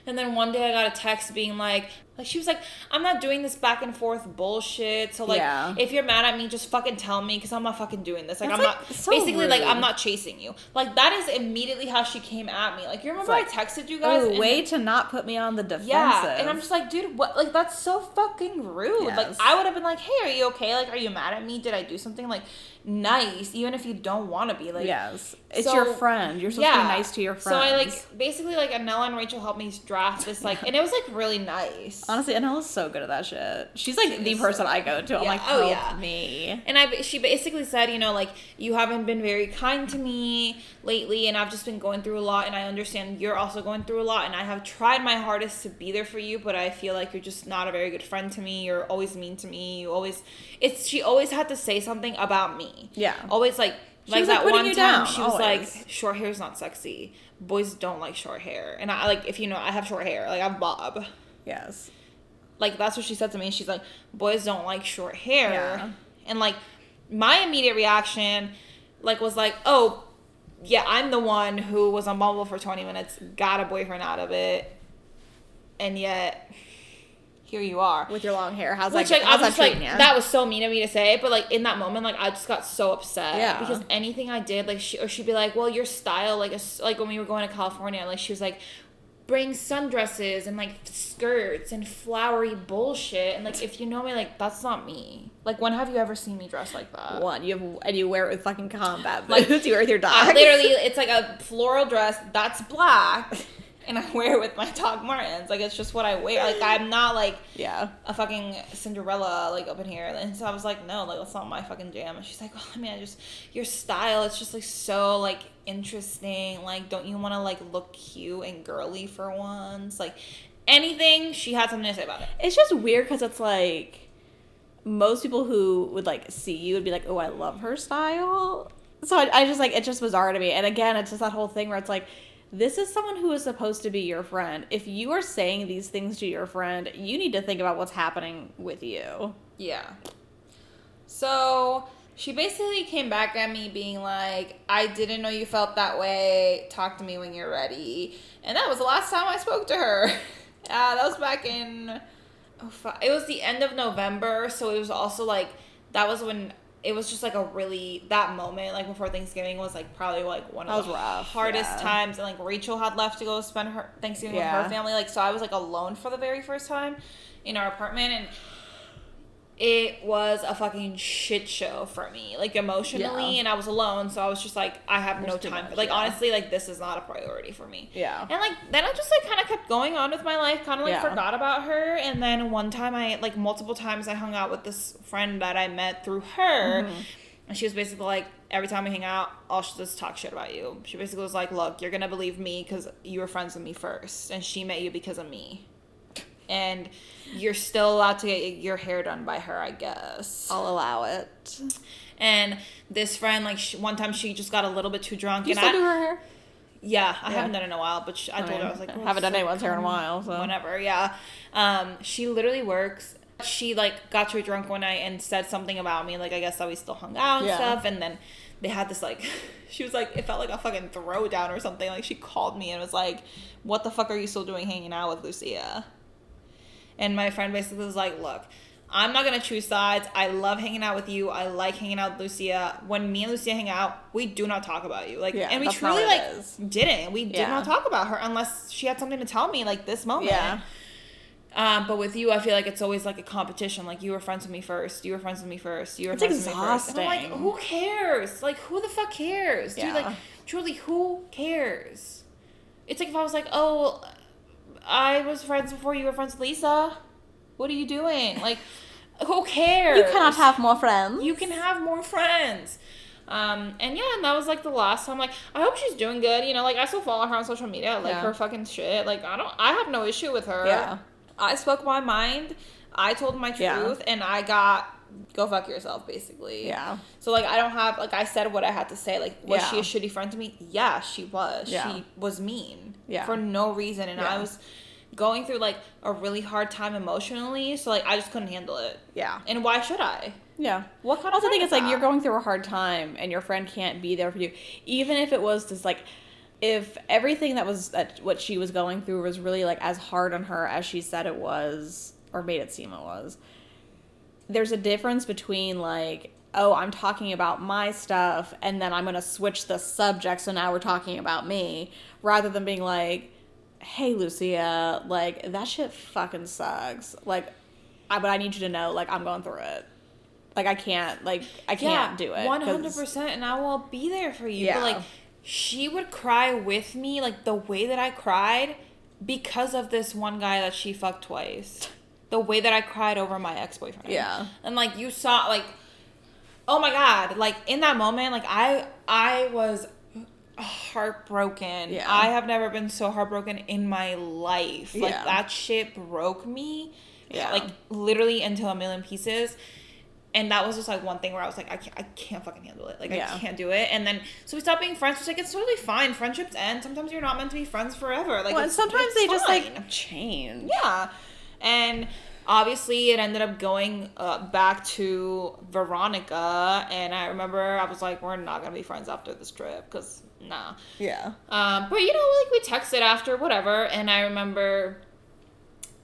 And then one day I got a text being like, like she was like, I'm not doing this back and forth bullshit. So like, Yeah. if you're mad at me, just fucking tell me because I'm not fucking doing this. Like That's, I'm like, not so basically like. I'm not chasing you. Like that is immediately how she came at me. Like you remember like, I texted you guys? Oh, and- way to not put me on the defensive. yeah, and I'm just like, dude, what? Like, that's so fucking rude. Like, I would have been like, hey, are you okay? Like, are you mad at me? Did I do something like nice, even if you don't want to be? Like, yes, it's so- your friend. You're supposed to be nice to your friends. So I like basically like Anella and Rachel helped me draft this like, <laughs> and it was like really nice. Honestly, Anella's so good at that shit. She's like She the person so- I go to. I'm Yeah. like, Oh, help yeah. me. And I, she basically said, you know, like you haven't been very kind to me lately, and I've just been going through a lot, and I understand you're also going through a lot, and I have tried my hardest to be there for you, but I feel like you're just not a very good friend to me. You're always mean to me. You always, it's she always had to say something about me. Yeah. Always like She like was, like, that one time down, she was always. like, short hair is not sexy. Boys don't like short hair, and I like if you know I have short hair, like I'm Bob. Yes. Like that's what she said to me. And she's like, boys don't like short hair. Yeah. And like my immediate reaction, like was like, oh, yeah, I'm the one who was on Bumble for 20 minutes, got a boyfriend out of it, and yet here you are. with your long hair. How's Which that? like how's I was that like ya? that was so mean of me to say, but like in that moment, like I just got so upset. Yeah. Because anything I did, like she or she'd be like, "Well, your style, like a like when we were going to California, like she was like." Bring sundresses and like skirts and flowery bullshit and like if you know me like that's not me. Like when have you ever seen me dress like that? one. You have and you wear it with fucking combat Like, boots. <laughs> you wear with your dog. I literally, it's like a floral dress that's black, and I wear it with my Doc Martens. Like it's just what I wear. Like I'm not like yeah. a fucking Cinderella like up in here. And so I was like, no, like that's not my fucking jam. And she's like, well, I mean, I just your style. It's just like so like interesting. Like, don't you want to like look cute and girly for once? Like anything. She had something to say about it. It's just weird because it's like most people who would like see you would be like, "Oh, I love her style." So I, I just like it's just bizarre to me. And again, it's just that whole thing where it's like, this is someone who is supposed to be your friend. If you are saying these things to your friend, you need to think about what's happening with you. Yeah. So she basically came back at me being like, I didn't know you felt that way. Talk to me when you're ready. And that was the last time I spoke to her. <laughs> Uh, that was back in. Oh, it was the end of November. So it was also like, that was when. It was just like a really that moment like before Thanksgiving was like probably like one of the rough, hardest yeah. times and like Rachel had left to go spend her Thanksgiving with her family like so I was like alone for the very first time in our apartment and it was a fucking shit show for me, like emotionally, Yeah. and I was alone, so I was just like, I have no There's too time. much, for like yeah. honestly, like this is not a priority for me. Yeah. And like then I just like kind of kept going on with my life, kind of like Yeah. forgot about her. And then one time I like multiple times I hung out with this friend that I met through her, Mm-hmm. and she was basically like, every time we hang out, does is talk shit about you. She basically was like, look, you're gonna believe me because you were friends with me first, and she met you because of me. And you're still allowed to get your hair done by her, I guess. I'll allow it. And this friend, like, she, one time she just got a little bit too drunk, You and still I, do her hair? yeah, I Yeah. haven't done it in a while, but she, I, told her I was like, I "Oh, haven't done anyone's hair in a while, so whenever, yeah. Um, she literally works. She like got too drunk one night and said something about me, like I guess that we still hung out and Yeah. stuff, and then they had this like, <laughs> she was like, it felt like a fucking throwdown or something. Like she called me and was like, "What the fuck are you still doing hanging out with Lucia?" And my friend basically was like, "Look." I'm not gonna choose sides. I love hanging out with you. I like hanging out with Lucia. When me and Lucia hang out, we do not talk about you. Like, Yeah, and we truly like is. didn't. We did Yeah. not talk about her unless she had something to tell me, like this moment. Yeah. Um, but with you, I feel like it's always like a competition. Like you were friends with me first. You were friends with me first. You were It's friends with me first. And I'm like, exhausting. who cares? Like, who the fuck cares, dude? Yeah. Like, truly, who cares? It's like if I was like, oh, I was friends before you were friends with Lisa. What are you doing? Like, who cares? You cannot have more friends. You can have more friends. Um, and yeah, and that was like the last time. Like, I hope she's doing good. You know, like I still follow her on social media. Like Yeah. her fucking shit. Like, I don't. I have no issue with her. Yeah. I spoke my mind. I told my truth, Yeah. and I got go fuck yourself, basically. Yeah. So like, I don't have like I said what I had to say. Like, was she a shitty friend to me? Yeah, she was. Yeah. She was mean. Yeah. For no reason, and I was going through like a really hard time emotionally. So like, I just couldn't handle it. Yeah. And why should I? Yeah. What kind I of also think it's is like that? you're going through a hard time and your friend can't be there for you. Even if it was just like if everything that was that what she was going through was really like as hard on her as she said it was or made it seem it was. There's a difference between like oh, I'm talking about my stuff and then I'm going to switch the subject so now we're talking about me rather than being like hey Lucia, like that shit fucking sucks. Like I but I need you to know like I'm going through it. Like I can't like I can't do it. 100%. and I will be there for you. Yeah. But like, she would cry with me, like the way that I cried, because of this one guy that she fucked twice. The way that I cried over my ex boyfriend. Yeah. and like you saw, like, oh my god, like in that moment, like I, I was heartbroken. Yeah. I have never been so heartbroken in my life. Like Yeah. that shit broke me. Yeah. Like literally into a million pieces. And that was just like one thing where I was like, I can't, I can't fucking handle it. Like Yeah. I can't do it. And then so we stopped being friends. Which like it's totally fine. Friendships end. Sometimes you're not meant to be friends forever. Like well, it's- sometimes it's they just like change. Yeah. And obviously it ended up going uh, back to Veronica. And I remember I was like, we're not going to be friends after this trip because, nah. Yeah. Um, but, you know, like we texted after, whatever. And I remember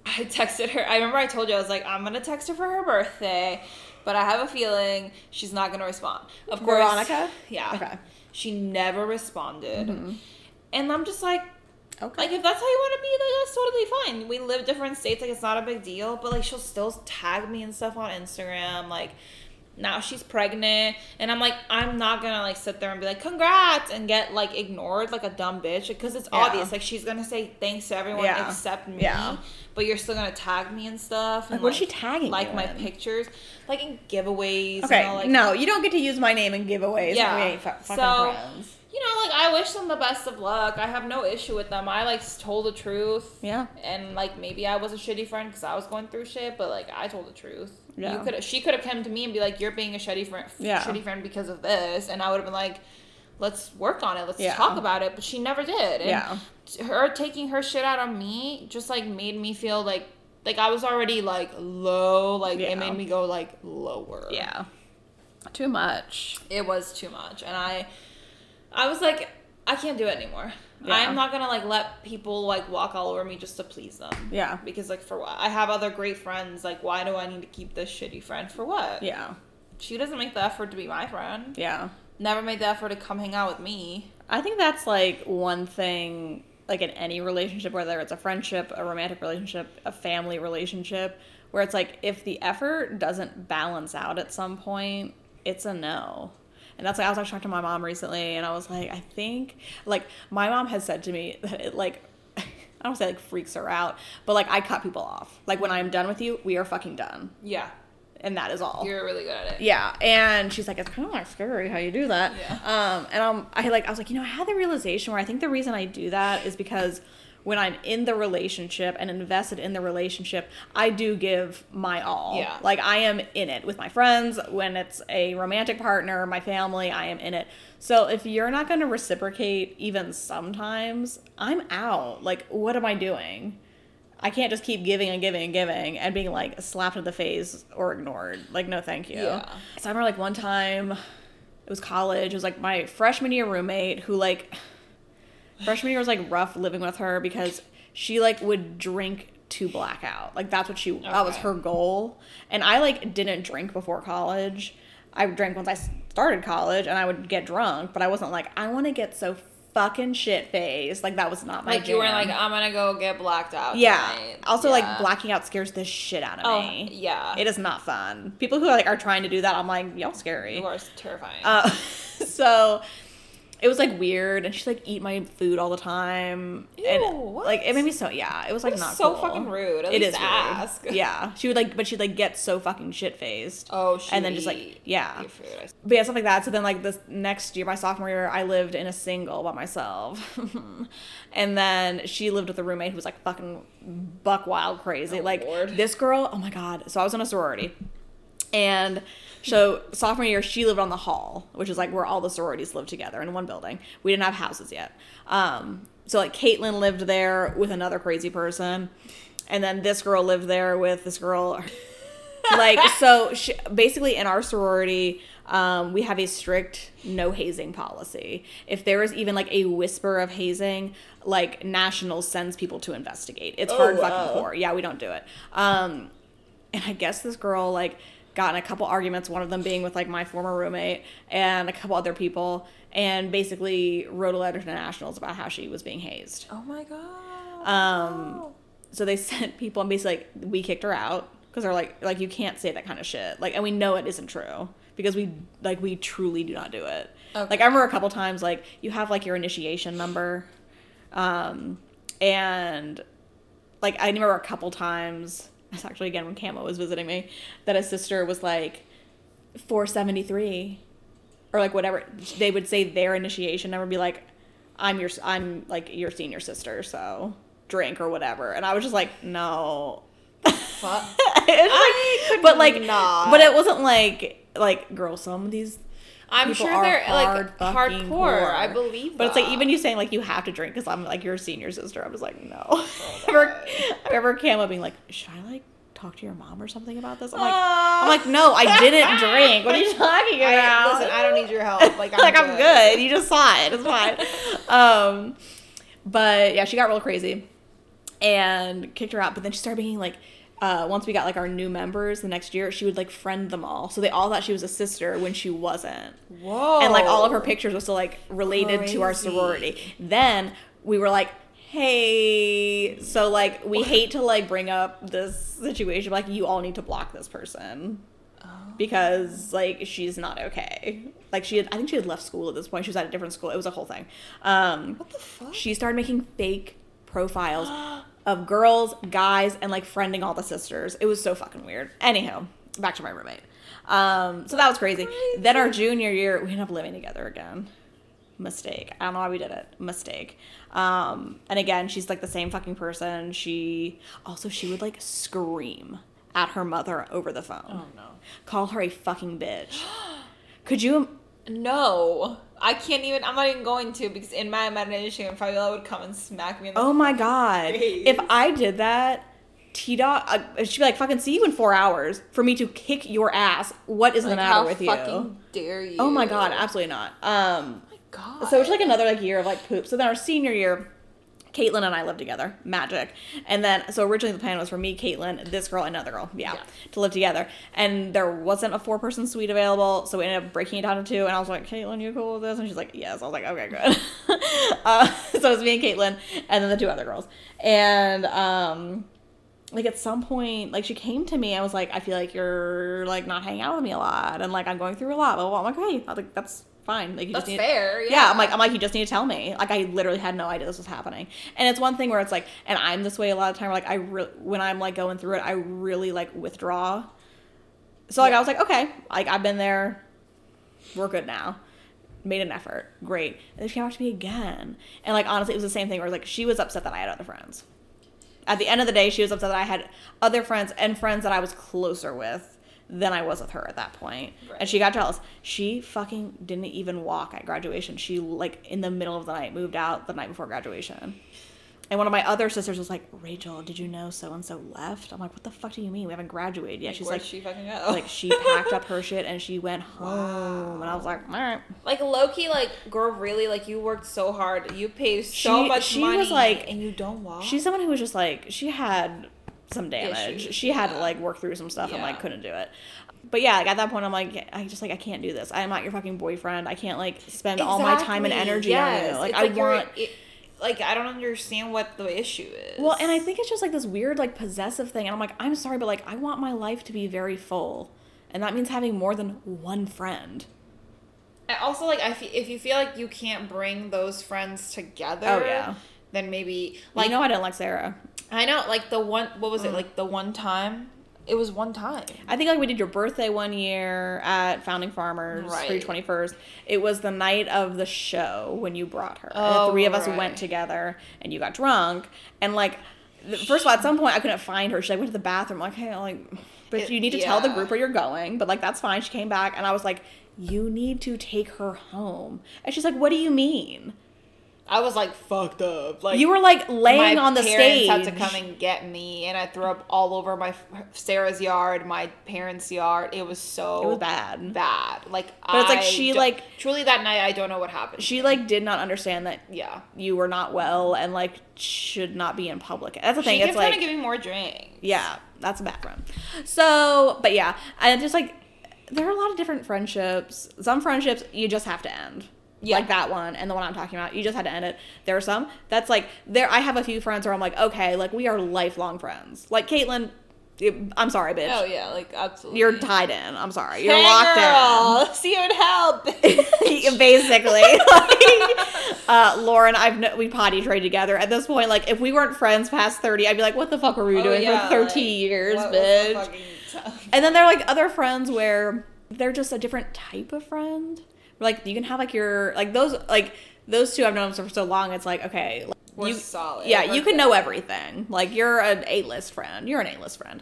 I texted her. I remember I told you I was like, I'm gonna text her for her birthday, but I have a feeling she's not gonna respond. Of course, Veronica? Yeah. Okay. She never responded, Mhm. and I'm just like, Okay. like if that's how you want to be, like that's totally fine. We live different states, like it's not a big deal. But like she'll still tag me and stuff on Instagram, like. Now she's pregnant, and I'm like, I'm not gonna like sit there and be like, "Congrats," and get like ignored like a dumb bitch because it's Yeah. obvious. Like she's gonna say thanks to everyone Yeah. except me, Yeah. But you're still gonna tag me and stuff. And, Like, what is she tagging Like my in? pictures, like in giveaways. okay. know, like, no, you don't get to use my name in giveaways. Yeah. Yeah. We ain't fu- fucking So- friends. you know, like I wish them the best of luck. I have no issue with them. I like told the truth. Yeah. And like maybe I was a shitty friend because I was going through shit, but like I told the truth. Yeah. You could she could have come to me and be like, "You're being a shitty friend, Yeah. shitty friend because of this," and I would have been like, "Let's work on it. Let's Yeah. talk about it." But she never did. And Yeah. Her taking her shit out on me just like made me feel like like I was already like low. Like Yeah. it made me go like lower. Yeah. Too much. it was too much and i i was like i can't do it anymore Yeah. i'm not gonna like let people like walk all over me just to please them Yeah. because like for what i have other great friends like why do i need to keep this shitty friend for what Yeah. she doesn't make the effort to be my friend Yeah. never made the effort to come hang out with me I think that's like one thing, like in any relationship, whether it's a friendship, a romantic relationship, a family relationship, where it's like if the effort doesn't balance out at some point, it's a no. And that's like I was actually talking to my mom recently, and I was like, I think like my mom has said to me <laughs> that it like. <laughs> I don't say like freaks her out, but like I cut people off. Like when I'm done with you, we are fucking done, yeah and that is all. you're really good at it Yeah, and she's like, it's kind of like scary how you do that. Yeah. Um, and um, I like, I was like, you know, I had the realization where I think the reason I do that is because when I'm in the relationship and invested in the relationship, I do give my all. Yeah. Like I am in it with my friends. When it's a romantic partner, my family, I am in it. So if you're not going to reciprocate even sometimes, I'm out. Like, what am I doing? I can't just keep giving and giving and giving and being like slapped in the face or ignored. Like, no, thank you. Yeah. So I remember like one time, it was college. It was like my freshman year roommate who like freshman year was like rough living with her because she like would drink to blackout. Like that's what she that was her goal. And I like didn't drink before college. I drank once I started college and I would get drunk, but I wasn't like I want to get so fucking shit faced. Like that was not my like you weren't like i'm gonna go get blacked out Yeah. tonight." Also, Yeah. like blacking out scares the shit out of oh me. yeah It is not fun. People who like are trying to do that, I'm like, y'all scary. you are terrifying Uh, <laughs> so it was like weird, and she'd like eat my food all the time, and what? like it made me so yeah. It was like not so cool. fucking rude. At It is rude. Yeah, she would like, but she'd like get so fucking shit faced. oh she and then just like yeah, food. But yeah, stuff like that. So then, like this next year, my sophomore year, I lived in a single by myself, <laughs> and then she lived with a roommate who was like fucking buck wild crazy. Oh, like Lord. this girl, oh my god. So I was in a sorority, and so sophomore year, she lived on the hall, which is like where all the sororities lived together in one building. We didn't have houses yet. Um, so like Caitlin lived there with another crazy person, and then this girl lived there with this girl <laughs> like so she, basically in our sorority um, we have a strict no hazing policy if there is even like a whisper of hazing like National sends people to investigate it's Oh, hard wow. fucking core yeah we don't do it um, and i guess this girl like got in a couple arguments one of them being with like my former roommate and a couple other people and basically wrote a letter to nationals about how she was being hazed oh my god. um, so they <laughs> sent people and basically like we kicked her out because they're like like you can't say that kind of shit like and we know it isn't true because we like we truly do not do it Okay. like i remember a couple times like you have like your initiation number um and like i remember a couple times it's actually again when camo was visiting me that a sister was like 473 or like whatever. They would say their initiation number be like i'm your i'm like your senior sister so drink or whatever. And i was just like no. <laughs> I like- but like not. but it wasn't like like girl some of these I'm people sure they're hard like hardcore. core. I believe. but it's like even you saying like you have to drink because i'm like your senior sister I was like no Oh, <laughs> I remember, I Camo being like should i like talk to your mom or something about this i'm like i'm like no i didn't <laughs> drink what are you talking I, about listen, I don't need your help. <laughs> Like I'm like good. I'm good. You just saw it. It's fine. um, but yeah, she got real crazy, and kicked her out. But then she started being like, uh, once we got like our new members the next year, she would like friend them all. So they all thought she was a sister when she wasn't. Whoa. And like all of her pictures were still like related to our sorority. Then we were like, hey, so like we hate to like bring up this situation, but, like you all need to block this person Oh. because like she's not okay. Like she had, I think she had left school at this point. She was at a different school. It was a whole thing. Um, What the fuck? she started making fake profiles <gasps> of girls, guys, and like friending all the sisters. It was so fucking weird. Anyhow, back to my roommate. Um, so that was crazy. Then our junior year, we ended up living together again. Mistake. I don't know why we did it. Mistake. Um, and again, she's like the same fucking person. She also she would like scream at her mother over the phone. Oh no. Call her a fucking bitch. <gasps> Could you No. I can't even I'm not even going to because in my imagination Fabiola would come and smack me in the Oh my god! Face. If I did that, T Dog, uh, she'd be like, "Fucking see you in four hours." For me to kick your ass, what is the matter with you? fucking dare you? Oh my god, absolutely not. Um, Oh my god. so it's like another like year of like poop. So then our senior year, Caitlin and I lived together, magic. And then so originally the plan was for me, Caitlin, this girl, another girl, yeah, Yeah. to live together. And there wasn't a four person suite available, so we ended up breaking it down to two. And I was like, Caitlin, you cool with this? And she's like, yes. I was like, okay, good. <laughs> uh, <laughs> so it was me and Caitlin, and then the two other girls. And um, like at some point, like she came to me, I was like, I feel like you're like not hanging out with me a lot, and like I'm going through a lot. Blah, blah, blah. I'm like, hey, I was like, that's fine. Like you That's just need fair. Yeah. yeah. I'm like, I'm like, you just need to tell me. Like, I literally had no idea this was happening. And it's one thing where it's like, and I'm this way a lot of time. Like, I re- when I'm like going through it, I really like withdraw. So like, Yeah. I was like, okay, like I've been there. We're good now. Made an effort, great. And then she came back to me again, and like honestly, it was the same thing. Where like she was upset that I had other friends. At the end of the day, she was upset that I had other friends and friends that I was closer with than I was with her at that point. Right. And she got jealous. She fucking didn't even walk at graduation. She like in the middle of the night moved out the night before graduation. And one of my other sisters was like, Rachel, did you know so and so left? I'm like, what the fuck do you mean? We haven't graduated yet. She's like, she fucking go? like she packed up her shit and she went <laughs> home. And I was like, all right. Like lowkey, like girl, really, like you worked so hard, you paid so She- much she money, was like- and you don't walk. She's someone who was just like she had some damage. Issues, she had to like work through some stuff and like couldn't do it. But yeah, like at that point, I'm like, I just like I can't do this. I am not your fucking boyfriend. I can't like spend all my time and Exactly, energy on yes. you. Like It's I you're- want. it- like I don't understand what the issue is. Well, and I think it's just like this weird like possessive thing, and I'm like, I'm sorry, but like I want my life to be very full, and that means having more than one friend. I also like I fe- if you feel like you can't bring those friends together. Oh, yeah. Then maybe Like, you know, I didn't like Sarah. I know like the one what was Mm. it like the one time it was one time. I think like we did your birthday one year at Founding Farmers for your twenty first. It was the night of the show when you brought her. and Oh, the three of us went together and you got drunk and like first of all at some point I couldn't find her. She like went to the bathroom like hey like but It- you need to tell the group where you're going. But like that's fine. She came back and I was like you need to take her home. And she's like what do you mean? I was like fucked up. Like you were like laying on the parents stage. had to come and get me, and I threw up all over my Sarah's yard, my parents' yard. It was so It was bad. bad. Like, But it's like she, like- truly that night. I don't know what happened. She like did not understand that yeah, you were not well and like should not be in public. That's the thing. kept it's like giving more drinks. Yeah, that's a bad one. So, but yeah, and just like there are a lot of different friendships. Some friendships you just have to end. Yeah. Like that one and the one I'm talking about, you just had to end it. There are some that's like there. I have a few friends where I'm like, okay, like we are lifelong friends. Like Caitlin, I'm sorry, bitch. Oh yeah, like absolutely. You're tied in. I'm sorry. You're hey, locked girl, See you in hell. bitch. <laughs> Basically, like, <laughs> uh, Lauren, I've kn- we potty trained together. At this point, like if we weren't friends past thirty, I'd be like, what the fuck were we Oh, doing yeah, for thirteen like, years, was the bitch? <laughs> And then there are like other friends where they're just a different type of friend. Like you can have like your like those like those two I've known for so long. It's like okay, like, We're you, solid. Yeah, you can know everything. Like you're an A list friend. You're an A list friend.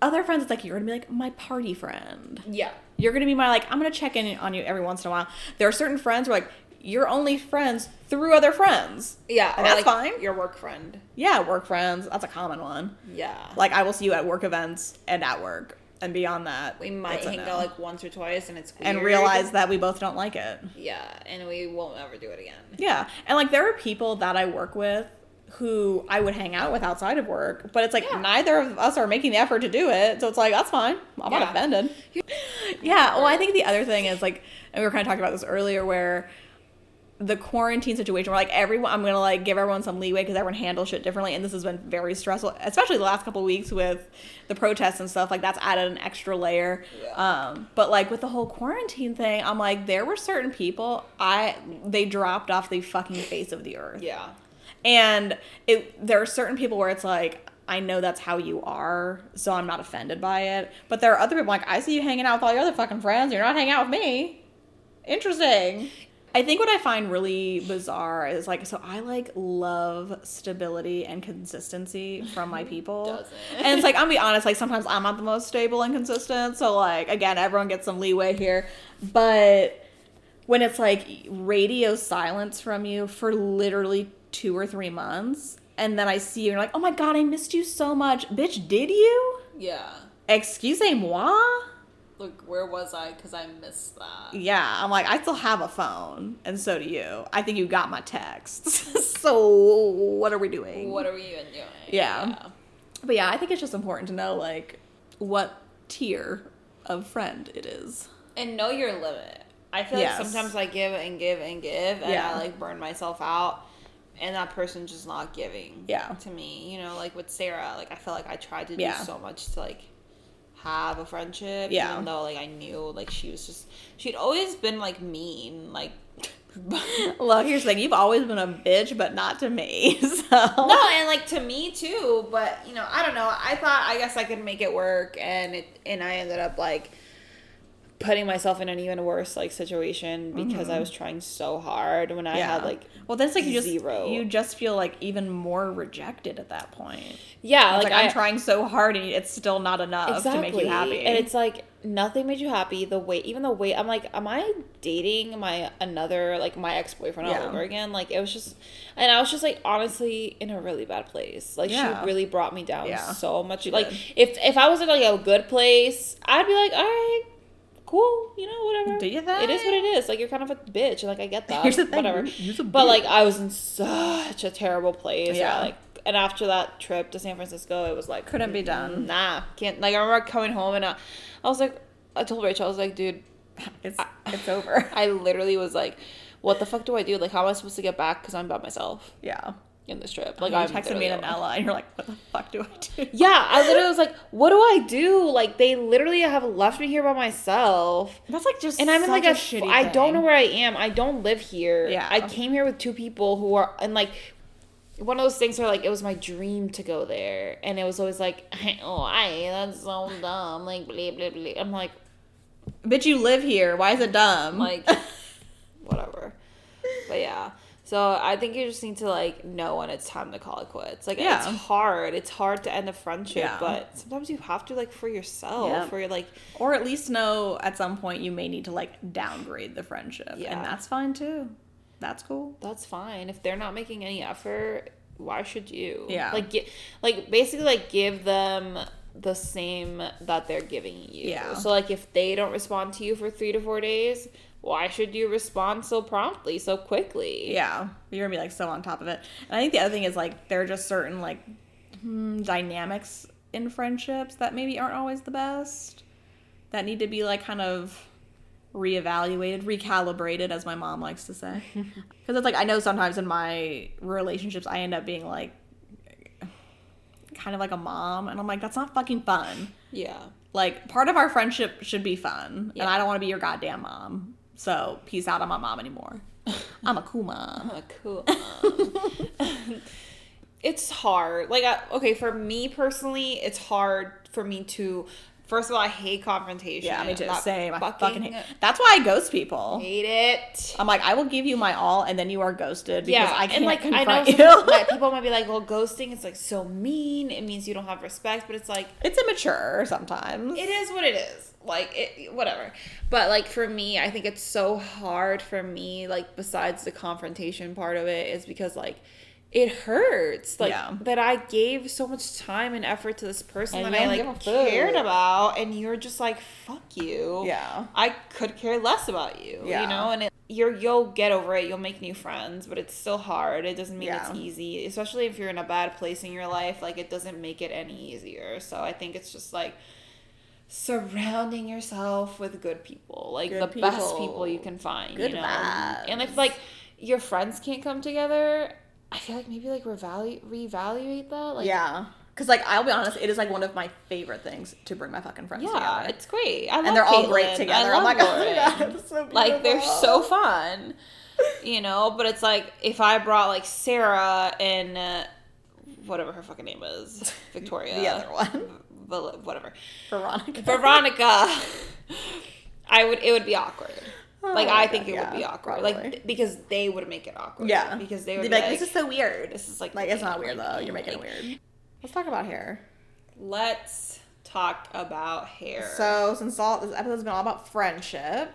Other friends, it's like you're gonna be like my party friend. yeah. You're gonna be my like I'm gonna check in on you every once in a while. There are certain friends where like you're only friends through other friends. Yeah, And that's like, fine. Your work friend. Yeah, work friends. That's a common one. Yeah. Like I will see you at work events and at work, and beyond that, we might hang out like once or twice, and it's weird. and realize that we both don't like it. Yeah, and we won't ever do it again. Yeah. And like there are people that I work with who I would hang out with outside of work, but it's like Yeah. neither of us are making the effort to do it. So it's like that's fine. I'm not offended. <laughs> yeah. Well, I think the other thing is like, and we were kind of talking about this earlier, where the quarantine situation where like everyone i'm gonna like give everyone some leeway because everyone handles shit differently and this has been very stressful especially the last couple of weeks with the protests and stuff like that's added an extra layer Yeah. um but like with the whole quarantine thing i'm like there were certain people i they dropped off the fucking face of the earth Yeah. and it there are certain people where it's like I know that's how you are, so I'm not offended by it. But there are other people like I see you hanging out with all your other fucking friends. You're not hanging out with me. Interesting. I think what I find really bizarre is like so I like love stability and consistency from my <laughs> people. And it's like I'm gonna be honest, like sometimes I'm not the most stable and consistent. So like again, everyone gets some leeway here. But when it's like radio silence from you for literally two or three months, and then I see you and you're like, oh my god, I missed you so much. Bitch, did you? Yeah. Excusez-moi? Look, where was I? Because I missed that. Yeah, I'm like, I still have a phone, and so do you. I think you got my texts. <laughs> so what are we doing? What are we even doing? Yeah. But yeah, I think it's just important to know like what tier of friend it is. And know your limit. I feel Yes. like sometimes I give and give and give, and Yeah. I like burn myself out, and that person's just not giving. Yeah. To me, you know, like with Sarah, like I felt like I tried to Yeah. do so much to like have a friendship. Yeah. Even though like I knew like she was just she'd always been like mean, like. Look, here's the thing: you've always been a bitch, but not to me. <laughs> So no, and like to me too, but you know, I don't know. I thought I guess I could make it work, and it and I ended up like putting myself in an even worse like situation because I mm-hmm. was trying so hard when I had like well, that's like you just zero. you just feel like even more rejected at that point. yeah, like, like, I, I'm trying so hard, and it's still not enough to make you happy. and it's like nothing made you happy. The way, even the way, I'm like, am I dating my another like my ex boyfriend all Yeah. over again? Like it was just, and I was just like honestly in a really bad place. Like Yeah. she really brought me down so much. she Like did. if if I was in like a good place, I'd be like, all right. Cool, you know, whatever. Do you think? It is what it is. Like you're kind of a bitch, and like I get <laughs> that. Here's the thing, whatever. But like. I was in such a terrible place. Yeah. Yeah. Like, and after that trip to San Francisco, it was like Couldn't be done. Nah, can't. Like I remember coming home and uh, I was like, I told Rachel, I was like, dude, it's it's over. <laughs> I literally was like, what the fuck do I do? Like, how am I supposed to get back? Because I'm by myself yeah. In this trip. Oh, like Like I'm texted me and Ella, and you're like, what the fuck do I do? <laughs> Yeah, I literally was like, what do I do? Like they literally have left me here by myself. That's like just And I'm in like a, such shitty. I don't know where I am. I don't live here. Yeah. I came here with two people who are and like one of those things where like it was my dream to go there, and it was always like, <laughs> oh, I that's so dumb. Like blah blah blah. I'm like, Bitch, you live here. Why is it dumb? like <laughs> whatever. But yeah. So I think you just need to like know when it's time to call it quits. Like Yeah. it's hard. It's hard to end a friendship, Yeah. but sometimes you have to like for yourself. Yeah. For like or at least know at some point you may need to like downgrade the friendship, Yeah. and that's fine too. That's cool. that's fine. If they're not making any effort, why should you? Yeah. Like get like basically like give them the same that they're giving you. Yeah. So like if they don't respond to you for three to four days, why should you respond so promptly, so quickly? Yeah, you're gonna be like so on top of it. And I think the other thing is like there are just certain like hmm, dynamics in friendships that maybe aren't always the best. That need to be like kind of reevaluated, recalibrated, as my mom likes to say. <laughs> Because it's like I know sometimes in my relationships I end up being like kind of like a mom, and I'm like that's not fucking fun. Yeah. Like part of our friendship should be fun, Yeah. and I don't want to be your goddamn mom. So peace out, I'm not mom anymore. <laughs> I'm a cool mom. Oh, cool. Um, <laughs> it's hard. Like, I, okay, for me personally, it's hard for me to. First of all, I hate confrontation. Yeah, me too. Same. I fucking fucking hate. That's why I ghost people. hate it. I'm like, I will give you my all, and then you are ghosted because yeah, I can't and like I know confront you. like, people might be like, <laughs> "Well, ghosting is like so mean. It means you don't have respect." But it's like it's immature sometimes. it is what it is. Like it, whatever. But like for me, I think it's so hard for me. Like besides the confrontation part of it, is because like it hurts like Yeah. that I gave so much time and effort to this person And that I like give a fuck. cared about, and you're just like fuck you. Yeah. I could care less about you. Yeah. You know, and it, you're you'll get over it. You'll make new friends, but it's still hard. It doesn't mean Yeah. it's easy, especially if you're in a bad place in your life. Like it doesn't make it any easier. So I think it's just like surrounding yourself with good people, like Good the best people. people you can find. Good you know, vibes. and if like your friends can't come together. I feel like maybe like revalu- reevaluate that. Like, yeah. Because, like, I'll be honest, it is, like, one of my favorite things to bring my fucking friends yeah, together. it's great. I love and they're all great together. I'm love like, oh so like they're so fun you know but it's like if i brought like sarah and uh, whatever her fucking name is <laughs> victoria The other one. Val- whatever Veronica. veronica <laughs> i would it would be awkward Oh like i think God, it would be awkward probably. like because they would make it awkward Yeah. because they would be like, like, this is so weird. this is like Like, it's not weird, though. you." You're making Like, it weird. Let's talk about hair. let's talk about hair So, since all this episode's been all about friendship,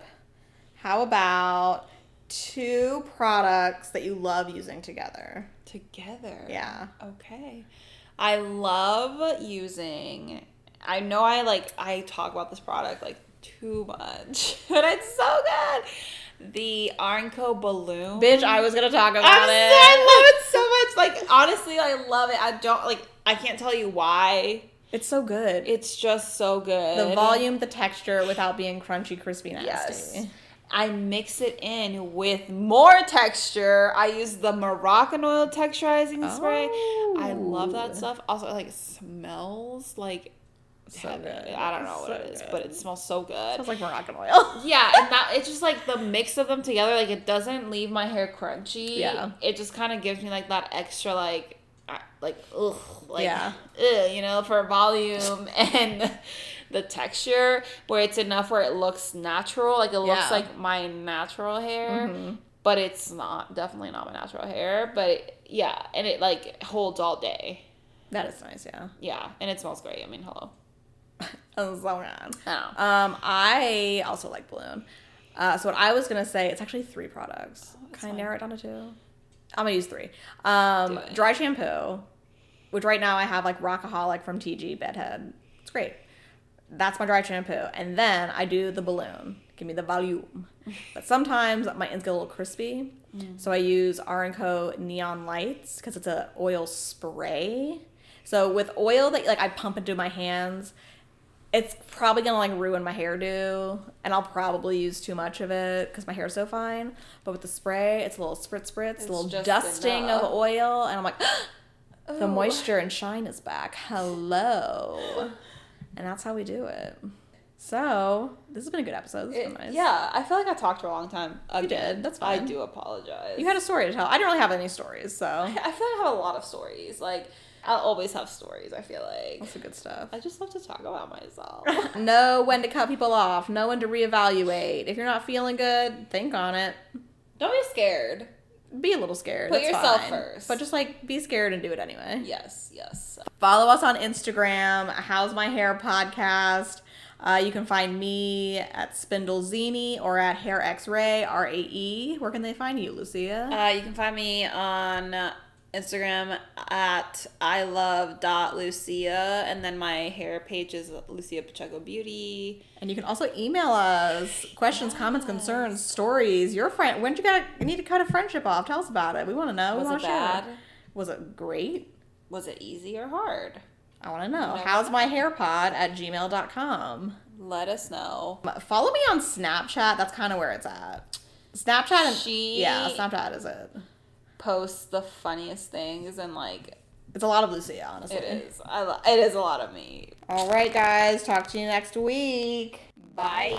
how about two products that you love using together? together Yeah. Okay. I love using I know I like I talk about this product like too much, <laughs> but it's so good. The R&Co balloon. Bitch, I was gonna talk about I'm it. so- I love it so much. Like honestly, I love it. I don't like I can't tell you why. It's so good. It's just so good. the volume, the texture, without being crunchy, crispy, nasty. Yes. I mix it in with more texture. I use the Moroccan oil texturizing spray. I love Oh. that stuff. Also, like, smells like So heaven. good. I don't know what it is, good. but it smells so good. Smells like Moroccan oil. <laughs> yeah, and that it's just like the mix of them together. Like, it doesn't leave my hair crunchy. Yeah. it just kind of gives me like that extra like, like ugh, like Yeah. ugh, you know, for volume <laughs> and the texture where it's enough where it looks natural. Like it looks Yeah. like my natural hair, Mhm. but it's not. Definitely not my natural hair. But it, yeah, and it like holds all day. That is nice, yeah. Yeah, and it smells great. I mean, hello. <laughs> Oh, so good. I. Um, I also like Balloon. Uh, so what I was gonna say, it's actually three products. that's Can I narrow it down to two? I'm gonna use three. Um, dry shampoo, which right now I have like Rockaholic from TIGI Bedhead. It's great. That's my dry shampoo, and then I do the balloon. Give me the volume. <laughs> But sometimes my ends get a little crispy, so I use R&Co Neon Lights because it's a oil spray. So with oil that like I pump into my hands, it's probably gonna like ruin my hairdo, and I'll probably use too much of it because my hair's so fine. But with the spray, it's a little spritz spritz, It's a little dusting enough. of oil, and I'm like, <gasps> the Oh. moisture and shine is back. Hello, <sighs> and that's how we do it. So this has been a good episode. This has It- nice. Yeah, I feel like I talked for a long time. You did. That's fine. I do apologize. you had a story to tell. I didn't really have any stories, so I feel like I have a lot of stories. Like I'll always have stories. I feel like that's the good stuff. I just love to talk about myself. <laughs> know when to cut people off. Know when to reevaluate. If you're not feeling good, think on it. Don't be scared. Be a little scared. Put that's yourself fine. first. But just like be scared and do it anyway. Yes, yes. Follow us on Instagram, How's My Hair Podcast. Uh, you can find me at Spindle Zini or at Hair X Ray R A E. Where can they find you, Lucia? Uh, you can find me on uh, Instagram at I love dot Lucia, and then my hair page is Lucia Pacheco Beauty. and you can also email us questions, comments, concerns, stories. Your friend, when did you got you need to cut a friendship off? Tell us about it. We want to know. Was it share bad? Was it great? Was it easy or hard? I want to know. How's my hair pod at gmail.com. Let us know. Um, follow me on Snapchat. That's kind of where it's at. Snapchat and She- yeah, Snapchat is it. Post the funniest things and like It's a lot of Lucia, honestly. it is. I lo- it is a lot of me. All right, guys. Talk to you next week. Bye.